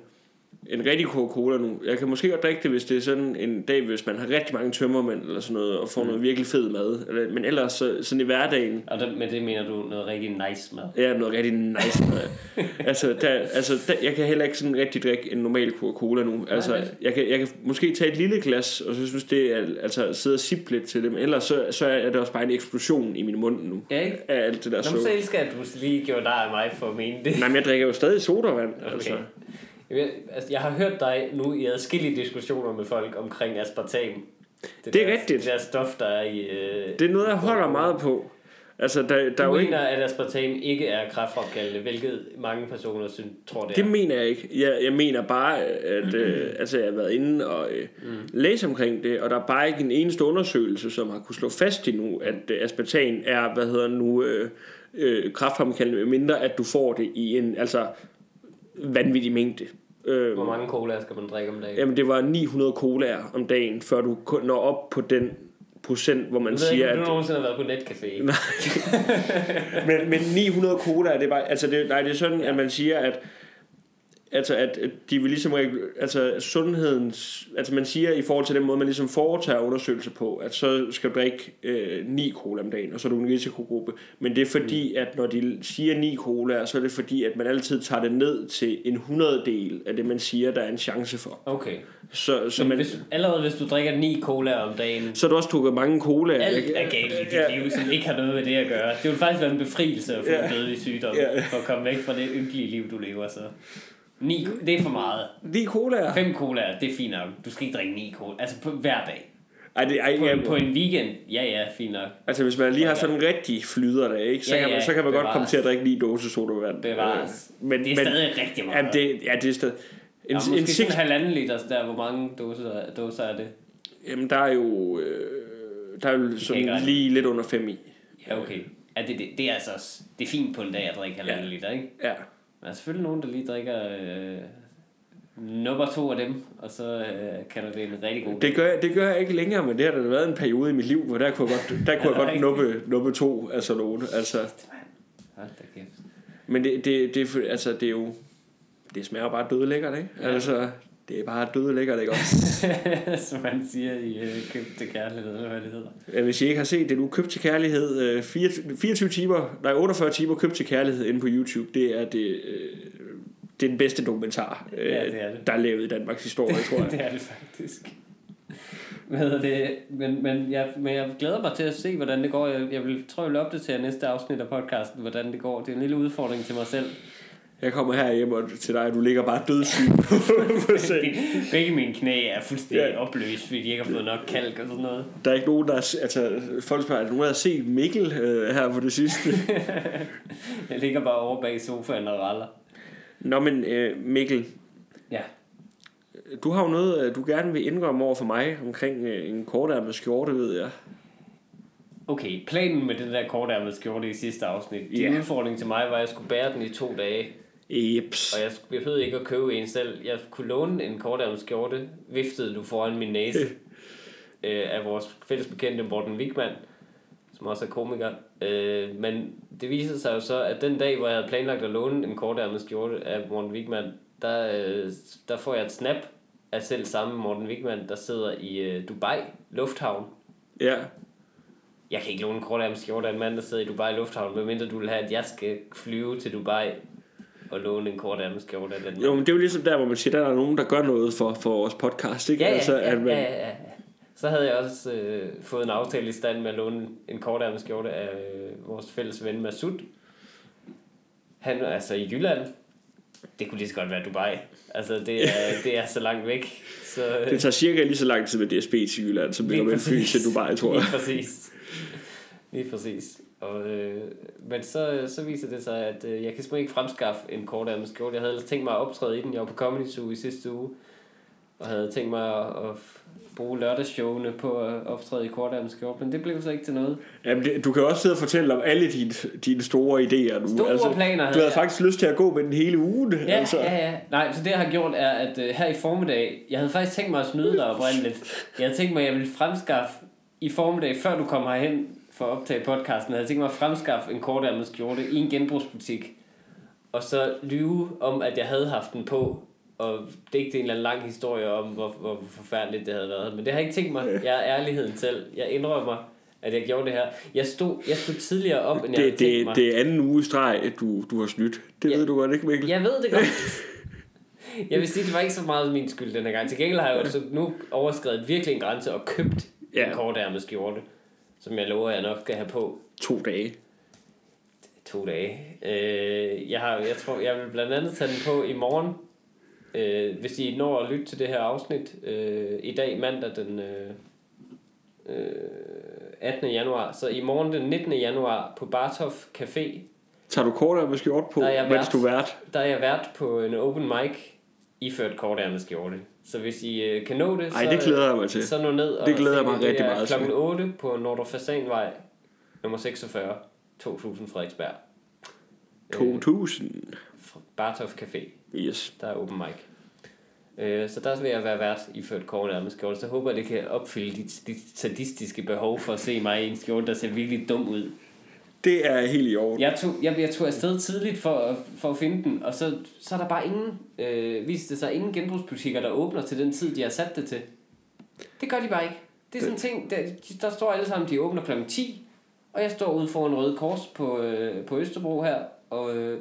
Speaker 2: en rigtig Coca-Cola nu, jeg kan måske godt drikke det, hvis det er sådan en dag, hvis man har rigtig mange tømmermænd eller sådan noget, og får mm. noget virkelig fed mad. Eller, men ellers så, sådan i hverdagen,
Speaker 1: Og det, med det mener du noget rigtig nice mad.
Speaker 2: ja, noget rigtig nice mad. altså, der, altså der, jeg kan heller ikke sådan rigtig drikke en normal Coca-Cola nu. Altså,
Speaker 1: vel.
Speaker 2: jeg kan, jeg kan måske tage et lille glas, og så synes det er, altså sidde og sippe lidt til dem. Ellers så, så er det også bare en eksplosion i min mund nu.
Speaker 1: Ja, ikke?
Speaker 2: Af alt det der
Speaker 1: Nå,
Speaker 2: sukker.
Speaker 1: så elsker at du lige gjorde dig af mig for at mene det.
Speaker 2: Nej, men jeg drikker jo stadig sodavand.
Speaker 1: Okay.
Speaker 2: Altså.
Speaker 1: Jeg, altså, jeg har hørt dig nu i adskillige diskussioner med folk omkring aspartam.
Speaker 2: Det er
Speaker 1: der,
Speaker 2: rigtigt.
Speaker 1: Det der stof, der er i... Øh,
Speaker 2: Det er noget, jeg holder meget på. Altså, der, der er
Speaker 1: du
Speaker 2: jo
Speaker 1: mener,
Speaker 2: ikke...
Speaker 1: at aspartam ikke er kræftfremkaldende, hvilket mange personer synes, tror, det er.
Speaker 2: Det mener jeg ikke. Jeg, jeg mener bare, at øh, altså, jeg har været inde og øh, mm. læse omkring det, og der er bare ikke en eneste undersøgelse, som har kunne slå fast endnu, at øh, aspartam er, hvad hedder nu, øh, øh, kraftfremkaldende, mindre at du får det i en altså, vanvittig mængde. Øh,
Speaker 1: Hvor mange cola skal man drikke om dagen?
Speaker 2: Jamen, det var 900 colaer om dagen, før du når op på den procent, hvor man
Speaker 1: Jeg ved
Speaker 2: siger,
Speaker 1: ikke,
Speaker 2: at...
Speaker 1: du nogensinde har været på netcafé.
Speaker 2: men, men 900 cola, det er bare, altså det, nej, det er sådan, ja. at man siger, at altså at de vil ligesom altså sundhedens altså man siger i forhold til den måde man ligesom foretager undersøgelser på at så skal du drikke øh, 9 cola om dagen og så er du en risikogruppe men det er fordi at når de siger 9 cola så er det fordi at man altid tager det ned til en hundreddel af det man siger der er en chance for
Speaker 1: Okay.
Speaker 2: så, så
Speaker 1: Men
Speaker 2: man
Speaker 1: hvis, allerede hvis du drikker 9 cola om dagen,
Speaker 2: så har du også drukket mange cola
Speaker 1: alt er galt i dit
Speaker 2: Ja.
Speaker 1: liv, som ikke har noget med det at gøre. Det vil faktisk være en befrielse at få
Speaker 2: Ja.
Speaker 1: en dødelig sygdom,
Speaker 2: Ja.
Speaker 1: for at komme væk fra det ynkelige liv, du lever så. 9, det er for meget.
Speaker 2: 9 cola
Speaker 1: 5 cola, det er fint nok. Du skal ikke drikke 9 cola. Altså på, hver dag.
Speaker 2: ej, det, ej,
Speaker 1: På,
Speaker 2: ja,
Speaker 1: en, på en weekend, ja ja, fint nok.
Speaker 2: Altså hvis man lige har sådan en rigtig flyder der, ikke? Så,
Speaker 1: Ja,
Speaker 2: kan man,
Speaker 1: ja,
Speaker 2: så kan man godt
Speaker 1: bevares.
Speaker 2: komme til at drikke lige dåse sodavand.
Speaker 1: Bevares.
Speaker 2: Øh, Men,
Speaker 1: Det er
Speaker 2: men,
Speaker 1: stadig rigtig meget.
Speaker 2: Ja, det, ja, det er stadig... En,
Speaker 1: ja,
Speaker 2: en six,
Speaker 1: halvanden liters der, hvor mange doser, doser er det?
Speaker 2: jamen der er jo... Øh, der er jo sådan lige lidt under 5 i.
Speaker 1: Ja, okay. Ja, det, det, det er altså det er fint på en dag at drikke halvanden
Speaker 2: Ja.
Speaker 1: liter, ikke?
Speaker 2: Ja.
Speaker 1: Der er selvfølgelig nogen, der lige drikker øh, nummer to af dem, og så øh, kalder det en rigtig god
Speaker 2: Det gør, jeg, det gør jeg ikke længere, men det har der været en periode i mit liv, hvor der kunne jeg godt, der kunne jeg godt nuppe, nuppe to af sådan nogle. Altså,
Speaker 1: Hold da kæft.
Speaker 2: men det, det, det, altså, det er jo... Det smager bare døde lækkert, ikke?
Speaker 1: Ja.
Speaker 2: Altså, det er bare døde lækkert, ikke også?
Speaker 1: Som man siger i øh, køb til kærlighed, eller hvad det hedder.
Speaker 2: Hvis I ikke har set det nu, køb til kærlighed, øh, 24, 24 timer, nej 48 timer køb til kærlighed inde på YouTube, det er det, øh, det er den bedste dokumentar, øh,
Speaker 1: Ja, det er det.
Speaker 2: der er lavet i Danmarks historie, tror jeg.
Speaker 1: det er det faktisk. Hvad det? Men, men, jeg, men jeg glæder mig til at se, hvordan det går. Jeg, jeg vil, tror, jeg vil opdatere næste afsnit af podcasten, hvordan det går. Det er en lille udfordring til mig selv.
Speaker 2: Jeg kommer her hjem og til dig, og du ligger bare dødssyg på, på sengen.
Speaker 1: Begge mine knæ er fuldstændig
Speaker 2: Ja.
Speaker 1: opløst, fordi de ikke har fået nok kalk og sådan noget.
Speaker 2: Der er ikke nogen, der... er- Altså, folk spørger, er der nogen, der har set Mikkel øh, her på det sidste?
Speaker 1: Jeg ligger bare over bag sofaen og raller.
Speaker 2: Nå, men øh, Mikkel,
Speaker 1: Ja.
Speaker 2: du har jo noget, øh, du gerne vil indrømme over for mig omkring øh, en kortærmet skjorte, ved jeg.
Speaker 1: Okay, planen med den der kortærmede skjorte i sidste afsnit. Din
Speaker 2: Ja.
Speaker 1: udfordring til mig var, at jeg skulle bære den i to dage.
Speaker 2: Eps.
Speaker 1: Og jeg, jeg behøvede ikke at købe en selv. Jeg kunne låne en kortærmet skjorte. Viftede du foran min næse. øh, af vores fælles bekendte Morten Wigman, som også er komiker. Øh, men det viser sig jo så, at den dag, hvor jeg havde planlagt at låne en kortærmet skjorte af Morten Wigman, der, øh, der får jeg et snap af selv samme Morten Wigman, der sidder i øh, Dubai Lufthavn.
Speaker 2: Ja.
Speaker 1: Jeg kan ikke låne en kortærmet skjorte af en mand, der sidder i Dubai Lufthavn, medmindre du vil have, at jeg skal flyve til Dubai og låne en kortærmet skjorte af den mand.
Speaker 2: Jo, men det er jo ligesom der, hvor man siger, der er nogen, der gør noget for, for vores podcast, ikke?
Speaker 1: Ja, ja,
Speaker 2: altså,
Speaker 1: ja,
Speaker 2: at man,
Speaker 1: ja, ja, ja. Så havde jeg også øh, fået en aftale i stand med at låne en kortærmet skjorte af øh, vores fælles ven Masud. Han er altså i Jylland. Det kunne lige så godt være Dubai. Altså, det er, det er så langt væk. Så,
Speaker 2: Det tager cirka lige så lang tid med DSB til Jylland, som det gør med
Speaker 1: præcis.
Speaker 2: til Dubai, tror jeg.
Speaker 1: Lige præcis. Lige præcis. Og, øh, men så, så viser det sig, at øh, jeg kan simpelthen ikke fremskaffe en kortærmet skjorte. Jeg havde ellers tænkt mig at optræde i den. Jeg var på Comedy Zoo i sidste uge. Og havde tænkt mig at, at bruge lørdagsshowene på at optræde i kortærmet skjorte. Men det blev så ikke til noget.
Speaker 2: Jamen, det, du kan også sidde og fortælle om alle dine, dine store idéer nu.
Speaker 1: Store planer
Speaker 2: Du
Speaker 1: havde jeg.
Speaker 2: faktisk lyst til at gå med den hele ugen.
Speaker 1: Ja,
Speaker 2: altså.
Speaker 1: ja, ja. Nej, så det jeg har gjort er, at øh, her i formiddag, jeg havde faktisk tænkt mig at snyde dig oprindeligt. Jeg havde tænkt mig, at jeg ville fremskaffe i formiddag, før du kommer herhen for at optage podcasten, havde jeg tænkt mig at fremskaffe en kortærmet skjorte i en genbrugsbutik. Og så lyve om, at jeg havde haft den på, og digte en eller anden lang historie om, hvor, hvor forfærdeligt det havde været. Men det har jeg ikke tænkt mig. Jeg er ærligheden selv. Jeg indrømmer, at jeg gjorde det her. Jeg stod, jeg stod tidligere op, end jeg havde
Speaker 2: Det,
Speaker 1: tænkt
Speaker 2: det,
Speaker 1: mig.
Speaker 2: det er anden uge streg, at du, du har snydt. Det
Speaker 1: Ja.
Speaker 2: ved du godt ikke, Mikkel.
Speaker 1: Jeg ved det godt. Jeg vil sige, det var ikke så meget min skyld den her gang. Til gengæld har jeg jo så nu overskrevet virkelig en grænse og købt. Ja. en kortærmet skjorte, som jeg lover, jeg nok skal have på
Speaker 2: To dage.
Speaker 1: to dage. Øh, jeg, har, jeg tror, jeg vil blandt andet tage den på i morgen, øh, hvis I når at lytte til det her afsnit. Øh, I dag, mandag den øh, øh, 18. januar. Så i morgen den 19. januar på Barthof Café,
Speaker 2: Tager du kortere med skjort på,
Speaker 1: Der er jeg
Speaker 2: mens
Speaker 1: vært.
Speaker 2: du er vært?
Speaker 1: der er jeg vært på en open mic, iført kortærmet skjorte. Så hvis I øh, kan nå det,
Speaker 2: Ej,
Speaker 1: så,
Speaker 2: det glæder jeg mig til.
Speaker 1: så nå ned og
Speaker 2: Det glæder jeg mig
Speaker 1: det.
Speaker 2: rigtig meget til.
Speaker 1: klokken 8 på Nordre Fasanvej, nummer 46, 2000 Frederiksberg. Øh,
Speaker 2: 2000.
Speaker 1: Bartof Café,
Speaker 2: Yes.
Speaker 1: der er open mic. Øh, så der vil jeg være vært i ført kortærmet skjorte. Så håber jeg, det kan opfylde dit, dit sadistiske behov for at se mig i en skjorte, der ser virkelig dum ud.
Speaker 2: Det er helt i orden.
Speaker 1: Jeg tog, jeg, jeg tog afsted tidligt for, for at finde den, og så, så er der bare ingen, øh, viste det sig, ingen genbrugsbutikker, der åbner til den tid, de har sat det til. Det gør de bare ikke. Det er sådan en ting, der, der står alle sammen, de åbner klokken 10, og jeg står ude foran Røde Kors på, øh, på Østerbro her, og, øh,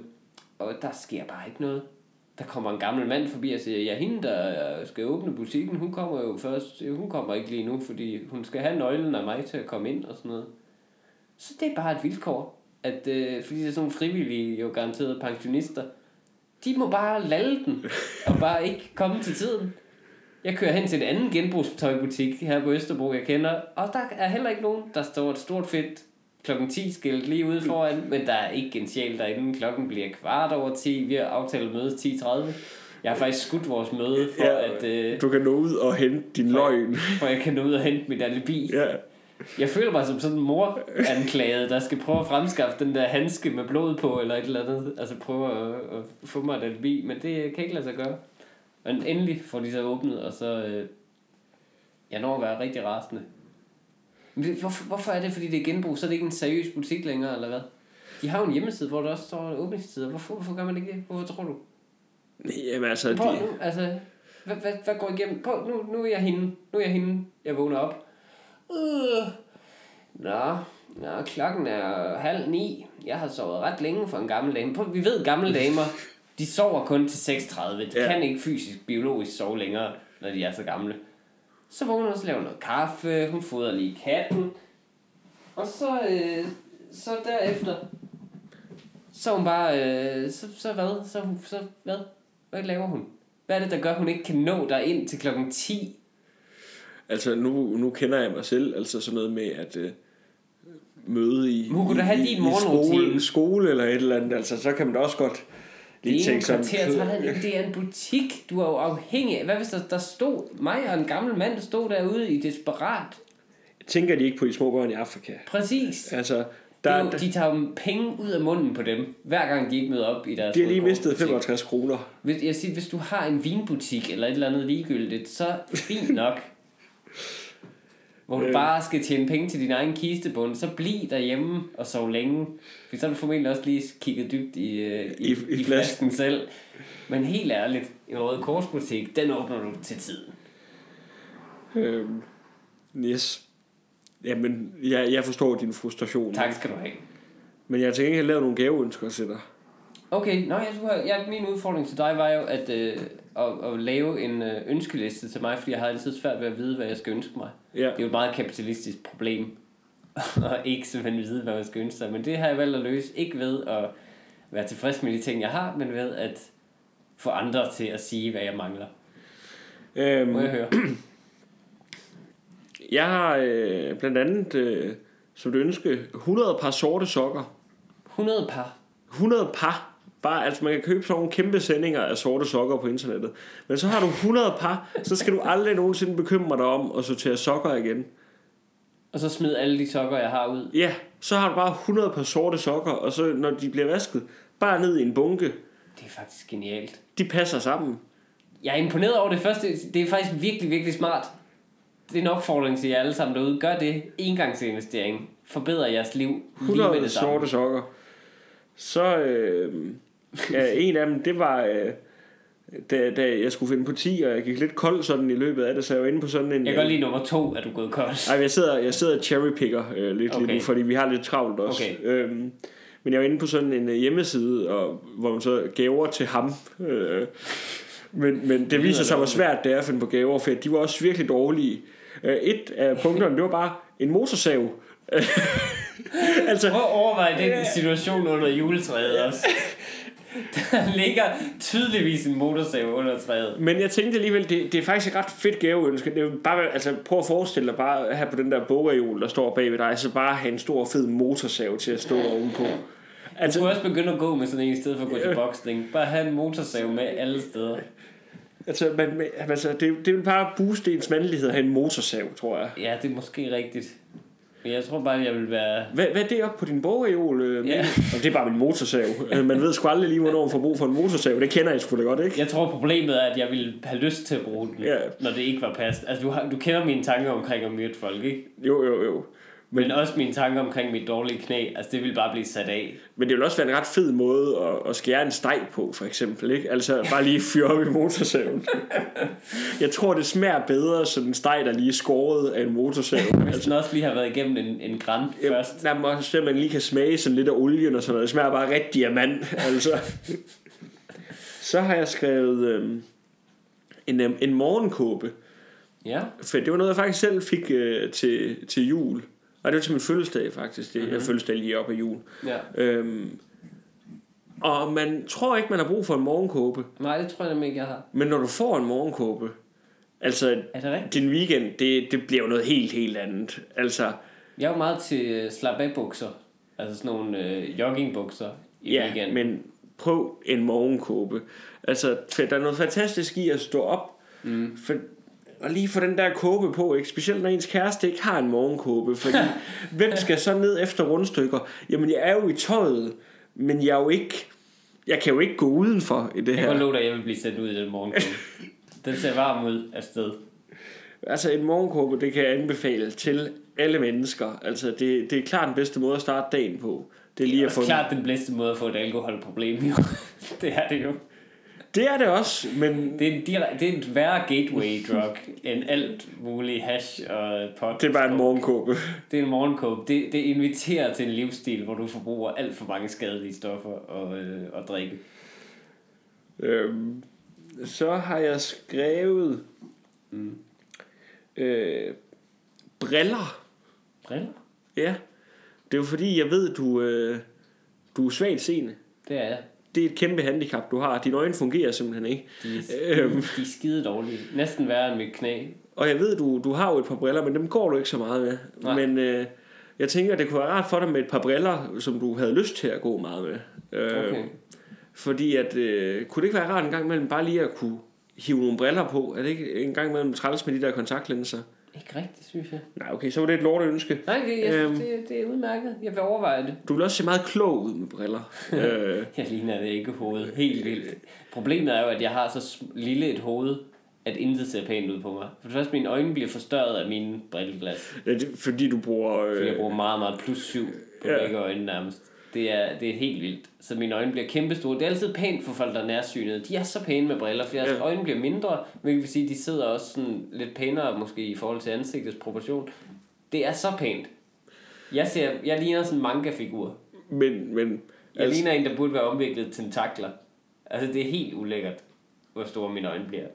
Speaker 1: og der sker bare ikke noget. Der kommer en gammel mand forbi og siger, ja, hende, der skal åbne butikken, hun kommer jo først, hun kommer ikke lige nu, fordi hun skal have nøglen af mig til at komme ind og sådan noget. Så det er bare et vilkår, at øh, fordi det er sådan nogle frivillige, jo garanteret pensionister, de må bare lalle den, og bare ikke komme til tiden. Jeg kører hen til en anden genbrugstøjbutik her på Østerbro, jeg kender, og der er heller ikke nogen, der står et stort fedt klokken 10 skilt lige ude foran, men der er ikke en sjæl derinde. Klokken bliver kvart over 10, vi har aftalt mødes 10.30. Jeg har faktisk skudt vores møde for,
Speaker 2: Ja,
Speaker 1: at øh,
Speaker 2: Du kan nå ud og hente din løgn.
Speaker 1: for jeg kan nå ud og hente mit alibi.
Speaker 2: Ja.
Speaker 1: Jeg føler mig som sådan en moranklaget, der skal prøve at fremskaffe den der handske med blod på, eller et eller andet. Altså prøve at, at få mig et alibi, men det kan ikke lade sig gøre. Men endelig får de så åbnet, og så... Øh, jeg når at være rigtig rasende. Men det- hvorfor, hvorfor er det, fordi det er genbrug, så er det ikke en seriøs butik længere, eller hvad? De har jo en hjemmeside, hvor der også står åbningstider. Hvorfor, hvorfor gør man ikke det? Hvorfor tror du?
Speaker 2: Jamen altså,
Speaker 1: Prøv
Speaker 2: de,
Speaker 1: nu, altså, hvad, hvad, hvad går igennem? Prøv, nu, nu er jeg hende. Nu er jeg hende. Jeg vågner op. Øh. Nå, nå, klokken er halv ni. Jeg har sovet ret længe for en gammel dame. Prøv, vi ved, gamle damer, de sover kun til 6.30. De
Speaker 2: Ja.
Speaker 1: kan ikke fysisk, biologisk sove længere, når de er så gamle. Så vågner hun og så laver noget kaffe. Hun fodrer lige katten. Og så, øh, så derefter, så hun bare, øh, så, så hvad? Så, så hvad? Hvad laver hun? Hvad er det, der gør, hun ikke kan nå der ind til klokken 10?
Speaker 2: Altså nu, nu kender jeg mig selv, altså sådan noget med at øh, møde i,
Speaker 1: kunne
Speaker 2: i,
Speaker 1: du have
Speaker 2: i,
Speaker 1: din
Speaker 2: i skole, skole eller et eller andet, altså så kan man da også godt lige
Speaker 1: Det er
Speaker 2: tænke sådan,
Speaker 1: kvarter, det er en butik. Du er jo afhængig af. Hvad hvis der, der stod mig og en gammel mand, der stod derude i desperat?
Speaker 2: tænker de ikke på de små børn i Afrika?
Speaker 1: Præcis.
Speaker 2: Altså,
Speaker 1: Der, det er jo, de tager jo penge ud af munden på dem, hver gang de ikke møder op i deres
Speaker 2: de har lige mistet
Speaker 1: fodboldbutik.
Speaker 2: 65 kroner.
Speaker 1: Hvis, jeg siger, hvis du har en vinbutik eller et eller andet ligegyldigt, så fint nok. Hvor du
Speaker 2: Øh.
Speaker 1: bare skal tjene penge til din egen kistebund, så bliv derhjemme og sov længe. For så har du formentlig også lige kigget dybt i, øh, i,
Speaker 2: I-
Speaker 1: i,
Speaker 2: flasken.
Speaker 1: selv. Men helt ærligt, en rød korsbutik, den åbner du til tiden.
Speaker 2: Øhm, yes. Jamen, jeg, jeg forstår din frustration.
Speaker 1: Tak skal du have.
Speaker 2: Men jeg har til gengæld lavet nogle gaveønsker til dig.
Speaker 1: Okay, nå, jeg, tror, jeg, min udfordring til dig var jo at, øh, at, at lave en øh, ønskeliste til mig, fordi jeg har altid svært ved at vide, hvad jeg skal ønske mig.
Speaker 2: Ja.
Speaker 1: Det er jo et meget kapitalistisk problem, at ikke simpelthen vide, hvad man skal ønske sig. Men det har jeg valgt at løse, ikke ved at være tilfreds med de ting, jeg har, men ved at få andre til at sige, hvad jeg mangler.
Speaker 2: Øhm,
Speaker 1: Må jeg høre?
Speaker 2: jeg har øh, blandt andet, øh, som du ønske, 100 par sorte sokker.
Speaker 1: 100 par.
Speaker 2: 100 par. Bare, altså man kan købe sådan nogle kæmpe sendinger af sorte sokker på internettet. Men så har du 100 par, så skal du aldrig nogensinde bekymre dig om at sortere sokker igen.
Speaker 1: Og så smid alle de sokker, jeg har ud.
Speaker 2: Ja, så har du bare 100 par sorte sokker, og så når de bliver vasket, bare ned i en bunke.
Speaker 1: Det er faktisk genialt.
Speaker 2: De passer sammen.
Speaker 1: Jeg er imponeret over det første. Det er faktisk virkelig, virkelig smart. Det er en opfordring til jer alle sammen derude. Gør det. Engangsinvestering. Forbedrer jeres liv lige med
Speaker 2: 100
Speaker 1: det samme.
Speaker 2: sorte sokker. Så øh, ja, en af dem, det var, øh, da, da jeg skulle finde på 10, og jeg gik lidt kold sådan i løbet af det, så jeg var inde på sådan en...
Speaker 1: Jeg godt lide nummer to, at du gået kold.
Speaker 2: Ej, jeg sidder, jeg sidder cherrypicker øh, lidt okay. lige nu, fordi vi har lidt travlt også.
Speaker 1: Okay.
Speaker 2: Øhm, men jeg var inde på sådan en øh, hjemmeside, og, hvor man så gaver til ham. Øh, men, men det viser sig, hvor svært det er at finde på gaver, for de var også virkelig dårlige. Øh, et af punkterne, det var bare en motorsav. altså,
Speaker 1: Prøv at overveje den situation under juletræet også. Der ligger tydeligvis en motorsav under træet.
Speaker 2: Men jeg tænkte alligevel, det, det er faktisk et ret fedt gaveønske. Det er bare, altså, prøv at forestille dig bare her på den der bogreol, der står bag ved dig, så bare have en stor fed motorsav til at stå ovenpå.
Speaker 1: Du
Speaker 2: Altså,
Speaker 1: kunne også begynde at gå med sådan en, i stedet for at gå til boksning. Bare have en motorsav med alle steder.
Speaker 2: altså, man, man- altså det, det vil bare booste ens mandlighed at have en motorsav, tror jeg.
Speaker 1: Ja, det er måske rigtigt. Jeg tror bare, jeg vil være...
Speaker 2: Hvad, hvad er det op på din bogreol? Øh,
Speaker 1: Ja.
Speaker 2: Det er bare min motorsav. Øh, Man ved sgu aldrig lige, hvornår man får brug for en motorsav. Det kender jeg sgu da godt, ikke?
Speaker 1: Jeg tror, problemet er, at jeg ville have lyst til at bruge den,
Speaker 2: Ja.
Speaker 1: når det ikke var past. Altså, du, har, du kender mine tanker omkring at myrde folk, ikke?
Speaker 2: Jo, jo, jo.
Speaker 1: Men også mine tanker omkring mit dårlige knæ. Altså, det vil bare blive sat af.
Speaker 2: Men det vil også være en ret fed måde at, at skære en steg på, for eksempel. Ikke? Altså bare lige fyre op i motorsaven. Jeg tror, det smager bedre som en steg, der lige er skåret af en motorsav.
Speaker 1: Hvis den også lige har været igennem en, en græn først.
Speaker 2: Jamen, også at man lige kan smage sådan lidt af olien og sådan noget. Det smager bare rigtig diamant, altså. Så har jeg skrevet øhm, en, øhm, en morgenkåbe.
Speaker 1: Ja.
Speaker 2: For det var noget, jeg faktisk selv fik øh, til, til jul. Og det var til min fødselsdag, faktisk. Det, mm-hmm. Jeg fødselsdag lige op af jul.
Speaker 1: ja.
Speaker 2: Øhm, og man tror ikke, man har brug for en morgenkåbe.
Speaker 1: Nej, det tror jeg nemlig ikke, jeg har.
Speaker 2: Men når du får en morgenkåbe, altså
Speaker 1: Er det rigtigt?
Speaker 2: din weekend, det, det bliver jo noget helt, helt andet. Altså,
Speaker 1: Jeg er jo meget til øh, slap af bukser. Altså sådan nogle øh, joggingbukser i
Speaker 2: ja,
Speaker 1: weekenden.
Speaker 2: men prøv en morgenkåbe. Altså, der er noget fantastisk i at stå op, mm. for, og lige få den der kåbe på, ikke? specielt når ens kæreste ikke har en morgenkåbe, fordi hvem skal så ned efter rundstykker? Jamen, jeg er jo i tøjet, men jeg er jo ikke jeg kan jo ikke gå udenfor i det
Speaker 1: Jeg kan
Speaker 2: her.
Speaker 1: love dig, at jeg vil blive sendt ud i den morgenkåbe. den ser varm ud af sted.
Speaker 2: Altså en morgenkåbe, det kan jeg anbefale til alle mennesker. Altså det, det er klart den bedste måde at starte dagen på. Det er lige
Speaker 1: Det er
Speaker 2: at få
Speaker 1: også klart den bedste måde at få et alkoholproblem, jo. det er det jo.
Speaker 2: Det er det også, men
Speaker 1: Det er, en direkte, det er en værre gateway drug end alt muligt hash og pot.
Speaker 2: det er bare en morgenkåbe.
Speaker 1: Det er en morgenkåbe. Det, det inviterer til en livsstil, hvor du forbruger alt for mange skadelige stoffer og, øh, og drikke.
Speaker 2: Øhm, så har jeg skrevet
Speaker 1: Mm.
Speaker 2: øh, briller.
Speaker 1: Briller?
Speaker 2: Ja, det er jo fordi, jeg ved, du, øh, du er svagt seende.
Speaker 1: Det er jeg.
Speaker 2: Det er et kæmpe handicap, du har. Dine øjne fungerer simpelthen ikke.
Speaker 1: De, er-
Speaker 2: Øhm.
Speaker 1: de er skide dårlige. Næsten værre end mit knæ.
Speaker 2: Og jeg ved, du, du har jo et par briller, men dem går du ikke så meget med.
Speaker 1: Nej.
Speaker 2: Men øh, jeg tænker, det kunne være rart for dig med et par briller, som du havde lyst til at gå meget med. Øh,
Speaker 1: Okay.
Speaker 2: Fordi at, øh, kunne det ikke være rart en gang imellem bare lige at kunne hive nogle briller på? Er det ikke en gang imellem træls med de der kontaktlinser?
Speaker 1: Ikke rigtigt, synes jeg.
Speaker 2: Nej, okay, så var det et lort ønske.
Speaker 1: Nej, det, jeg,
Speaker 2: Øhm.
Speaker 1: det, det er udmærket. Jeg vil overveje det.
Speaker 2: Du vil også se meget klog ud med briller. øh,
Speaker 1: Jeg ligner det ikke hoved. Helt vildt. Problemet er jo, at jeg har så lille et hoved, at intet ser pænt ud på mig. For det første, mine øjne bliver forstørret af mine brilleglas.
Speaker 2: ja, det, fordi du bruger... Øh,
Speaker 1: Fordi jeg bruger meget, meget plus 7 på
Speaker 2: ja.
Speaker 1: begge øjne nærmest. Det er, det er helt vildt. Så mine øjne bliver kæmpestore. Det er altid pænt for folk, der er nærsynede. De er så pæne med briller, for deres
Speaker 2: Ja.
Speaker 1: øjne bliver mindre, hvilket vil sige, at de sidder også sådan lidt pænere måske i forhold til ansigtets proportion. Det er så pænt. Jeg, ser, jeg ligner sådan en manga-figur.
Speaker 2: men, men
Speaker 1: Jeg
Speaker 2: altså,
Speaker 1: ligner en, der burde være omviklet tentakler. Altså, det er helt ulækkert, hvor store mine øjne bliver.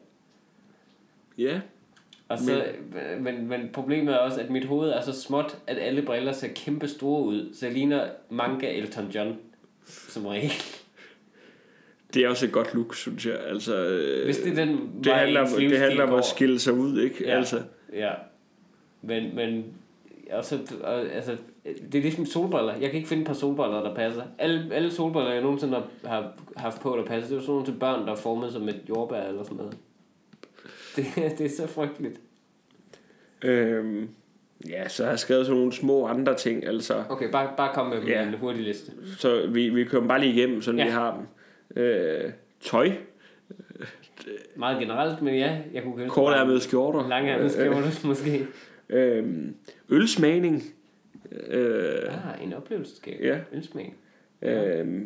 Speaker 2: ja,
Speaker 1: Og så, men, men, men problemet er også, at mit hoved er så småt, at alle briller ser kæmpe store ud. Så jeg ligner manga Elton John, som regel.
Speaker 2: det er også et godt look, synes jeg. Altså, øh,
Speaker 1: Hvis det er den
Speaker 2: det handler,
Speaker 1: ens
Speaker 2: det handler om at skille sig ud, ikke?
Speaker 1: Ja.
Speaker 2: Altså,
Speaker 1: Ja. Men, men og så, og, altså, det er ligesom solbriller. Jeg kan ikke finde et par solbriller, der passer. Alle, alle solbriller, jeg nogensinde har, haft på, der passer, det er sådan nogle til børn, der er formet som et jordbær eller sådan noget. Det, det er så frygteligt.
Speaker 2: øhm, ja, så har jeg skrevet sådan nogle små andre ting, altså.
Speaker 1: Okay, bare, bare kom med
Speaker 2: Ja.
Speaker 1: ja. en hurtig liste.
Speaker 2: Så vi, vi kører dem bare lige igennem, sådan ja.
Speaker 1: Ja.
Speaker 2: vi har dem. Øh, tøj,
Speaker 1: Meget generelt, men ja, jeg kunne købe
Speaker 2: kortærmede skjorter.
Speaker 1: Langærmet skjorte, måske.
Speaker 2: Øh, ølsmagning. Øh,
Speaker 1: Ah, en oplevelsesgave.
Speaker 2: Ja.
Speaker 1: Ølsmag.
Speaker 2: øh,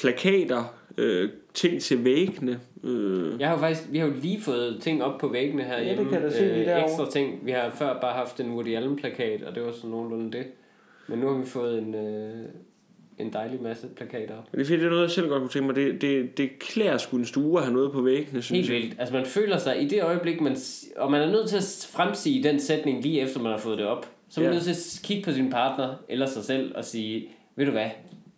Speaker 2: plakater, øh, ting til væggene. Øh,
Speaker 1: Jeg har jo faktisk, vi har jo lige fået ting op på væggene her
Speaker 2: Ja, det kan da se lige derovre.
Speaker 1: Ekstra ting. Vi har før bare haft en Woody Allen plakat, og det var sådan nogenlunde det. Men nu har vi fået en, øh, en dejlig masse plakater op.
Speaker 2: Men det er fordi, det er noget, jeg selv godt kunne tænke mig. Det, det, det klæder sgu en stue at have noget på væggene, synes
Speaker 1: Helt
Speaker 2: jeg.
Speaker 1: vildt. Altså man føler sig i det øjeblik, man, s- og man er nødt til at fremsige den sætning lige efter man har fået det op. Så er man
Speaker 2: Ja.
Speaker 1: nødt til at kigge på sin partner eller sig selv og sige, ved du hvad,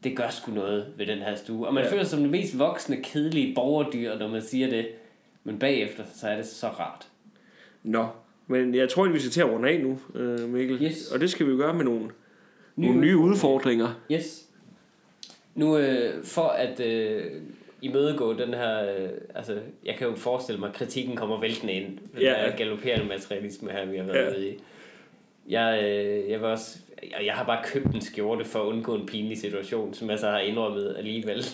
Speaker 1: det gør sgu noget ved den her stue. Og man
Speaker 2: Ja.
Speaker 1: føler sig som det mest voksne, kedelige borgerdyr, når man siger det. Men bagefter, så er det så rart.
Speaker 2: Nå, men jeg tror, at vi skal til at runde af nu, øh, Mikkel.
Speaker 1: Yes.
Speaker 2: Og det skal vi jo gøre med nogle, nogle nye udfordringer.
Speaker 1: Yes. Nu øh, for at øh, imødegå den her, øh, altså jeg kan jo forestille mig, at kritikken kommer væltende ind. Den
Speaker 2: Ja.
Speaker 1: her galopperende materialisme her, vi har været
Speaker 2: Ja.
Speaker 1: ude i. Jeg, øh, jeg, var også, jeg, jeg har bare købt en skjorte for at undgå en pinlig situation, som jeg så har indrømmet alligevel.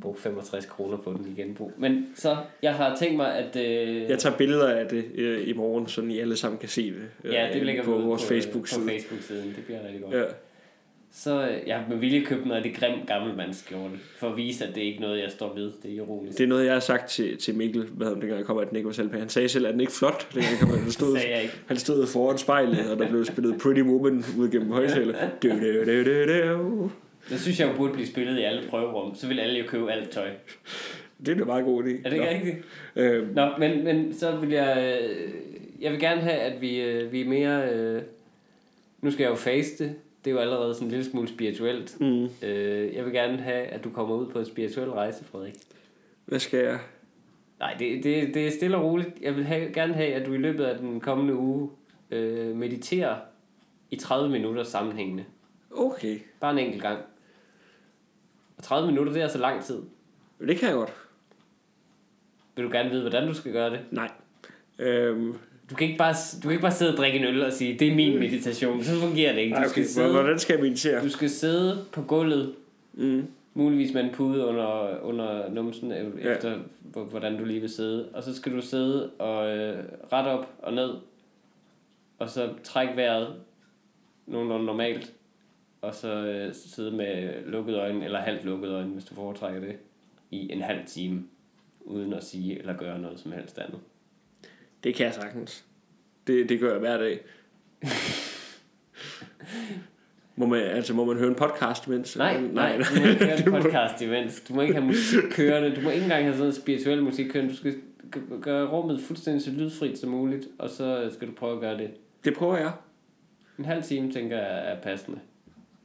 Speaker 1: Brug 65 kroner på den i genbrug. Men så, jeg har tænkt mig, at... Øh,
Speaker 2: Jeg tager billeder af det øh, i morgen, så I alle sammen kan se det. øh,
Speaker 1: ja, det lægger vi
Speaker 2: på vores
Speaker 1: øh,
Speaker 2: Facebook-side.
Speaker 1: På Facebook-siden. Det bliver rigtig godt.
Speaker 2: Ja.
Speaker 1: Så jeg har med vilje købt noget af det grim gammelmandsskjorte, for at vise, at det er ikke noget, jeg står ved. Det er ironisk.
Speaker 2: Det er noget, jeg har sagt til, til Mikkel, hvad han dengang jeg kom, at den ikke var selv Han sagde selv, at den ikke flot, dengang kom, han stod, han stod foran spejlet, og der blev spillet Pretty Woman ud gennem højtaler.
Speaker 1: Det synes jeg jo burde blive spillet i alle prøverum. Så vil alle jo købe alt tøj.
Speaker 2: Det er da meget god idé.
Speaker 1: Er det ikke rigtigt?
Speaker 2: Øh,
Speaker 1: Nå, men, men så vil jeg... Øh, jeg vil gerne have, at vi, øh, vi er mere... Øh, nu skal jeg jo faste. Det er jo allerede sådan en lille smule spirituelt.
Speaker 2: mm,
Speaker 1: Øh, jeg vil gerne have, at du kommer ud på en spirituel rejse, Frederik.
Speaker 2: hvad skal jeg?
Speaker 1: Nej, det, det, det er stille og roligt. Jeg vil have, gerne have, at du i løbet af den kommende uge øh, mediterer i 30 minutter sammenhængende.
Speaker 2: Okay,
Speaker 1: Bare en enkelt gang. Og 30 minutter, det er altså lang tid.
Speaker 2: det kan jeg godt.
Speaker 1: Vil du gerne vide, hvordan du skal gøre det?
Speaker 2: Nej. Øhm,
Speaker 1: Du kan ikke bare, du kan ikke bare sidde og drikke en øl og sige, det er min meditation. Så fungerer det ikke.
Speaker 2: ej,
Speaker 1: Du
Speaker 2: okay.
Speaker 1: skal, sidde,
Speaker 2: Hvordan skal jeg meditere?
Speaker 1: du skal sidde på gulvet
Speaker 2: Mm,
Speaker 1: muligvis med en pude under, under numsen, øh,
Speaker 2: Ja.
Speaker 1: efter hvor- hvordan du lige vil sidde. Og så skal du sidde og øh, ret op og ned, og så træk vejret nogenlunde normalt, og så øh, sidde med lukkede øjne, eller halvt lukkede øjne, hvis du foretrækker det, i en halv time, uden at sige eller gøre noget som helst andet.
Speaker 2: Det kan jeg sagtens. Det, det gør jeg hver dag. må man, altså, må man høre en podcast imens?
Speaker 1: Nej, nej, du må ikke høre en podcast imens. Du må ikke have musik kørende. Du må ikke engang have sådan noget spirituel musik kørende. Du skal gøre rummet fuldstændig så lydfrit som muligt, og så skal du prøve at gøre det.
Speaker 2: Det prøver jeg.
Speaker 1: En halv time, tænker jeg, er passende.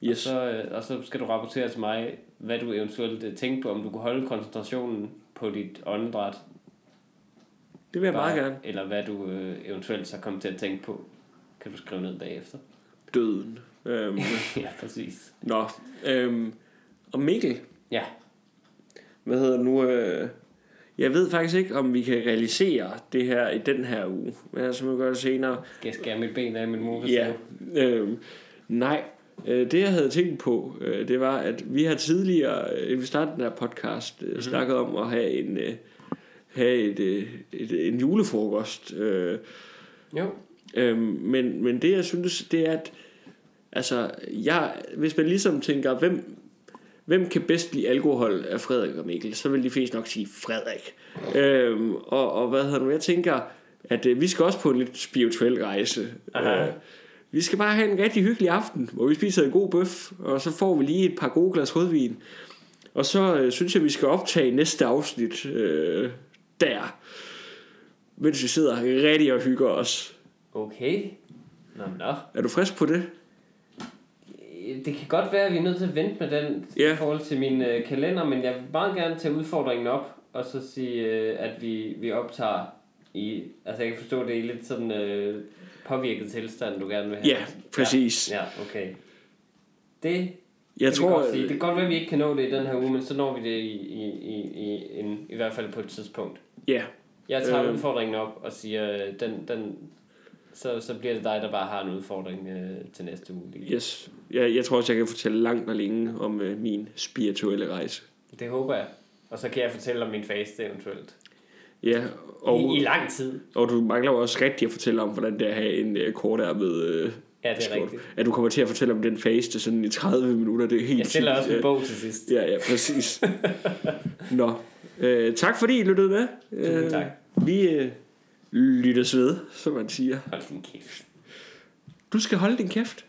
Speaker 2: Yes.
Speaker 1: Og, så, øh, og så skal du rapportere til mig, hvad du eventuelt øh, tænker på, om du kunne holde koncentrationen på dit åndedræt.
Speaker 2: Det vil jeg meget gerne.
Speaker 1: Eller hvad du øh, eventuelt så kommer til at tænke på. Kan du skrive ned bagefter.
Speaker 2: Døden. Øhm,
Speaker 1: ja, præcis.
Speaker 2: nå. Øhm, og Mikkel,
Speaker 1: Ja,
Speaker 2: hvad hedder nu? Øh, jeg ved faktisk ikke, om vi kan realisere det her i den her uge. Men altså, vi gør det senere.
Speaker 1: skal jeg skære mit ben af min mor?
Speaker 2: Ja. Øhm, nej. Øh, Det jeg havde tænkt på, øh, det var, at vi har tidligere, vi startede den her podcast, mm-hmm. snakket om at have en, have et, øh, et, en julefrokost. Øh,
Speaker 1: Jo.
Speaker 2: Øhm, men, men det jeg synes, det er, at altså, jeg, hvis man ligesom tænker, hvem, hvem kan bedst lide alkohol af Frederik og Mikkel, så vil de fleste nok sige Frederik. Øhm, og, og hvad hedder nu, jeg tænker, at øh, vi skal også på en lidt spirituel rejse.
Speaker 1: Aha.
Speaker 2: Øh, vi skal bare have en rigtig hyggelig aften, hvor vi spiser en god bøf, og så får vi lige et par gode glas rødvin. Og så øh, synes jeg, vi skal optage næste afsnit øh, der, mens vi sidder rigtig og hygger os.
Speaker 1: Okay. Nå, nå.
Speaker 2: Er du frisk på det?
Speaker 1: Det kan godt være, at vi er nødt til at vente med den
Speaker 2: Ja.
Speaker 1: i forhold til min øh, kalender, men jeg vil meget gerne tage udfordringen op, og så sige, øh, at vi, vi optager i... Altså, jeg kan forstå, at det er i lidt sådan øh, påvirket tilstand, du gerne vil have.
Speaker 2: Ja, præcis.
Speaker 1: Ja, ja okay. Det
Speaker 2: Jeg tror,
Speaker 1: godt sige. Det kan godt være, at vi ikke kan nå det i den her uge, men så når vi det i, i, i, i, en, i hvert fald på et tidspunkt.
Speaker 2: Ja,
Speaker 1: Jeg tager øh. udfordringen op og siger, øh, den, den, så, så bliver det dig, der bare har en udfordring øh, til næste uge. Lige.
Speaker 2: yes. Jeg, jeg tror også, jeg kan fortælle langt og længe om øh, min spirituelle rejse.
Speaker 1: Det håber jeg. Og så kan jeg fortælle om min faste eventuelt.
Speaker 2: Ja,
Speaker 1: Og, I, I lang tid.
Speaker 2: og du mangler jo også rigtig at fortælle om, hvordan det er at have en øh, kortærmet øh,
Speaker 1: Ja, det er rigtigt.
Speaker 2: At du kommer til at fortælle om den faste sådan i 30 minutter, det er helt
Speaker 1: Jeg sælger også en bog til sidst.
Speaker 2: Ja, ja, præcis. Nå, øh, tak fordi I lyttede med. Øh,
Speaker 1: tak.
Speaker 2: Vi øh, lyttes ved, som man siger.
Speaker 1: Hold din kæft.
Speaker 2: Du skal holde din kæft.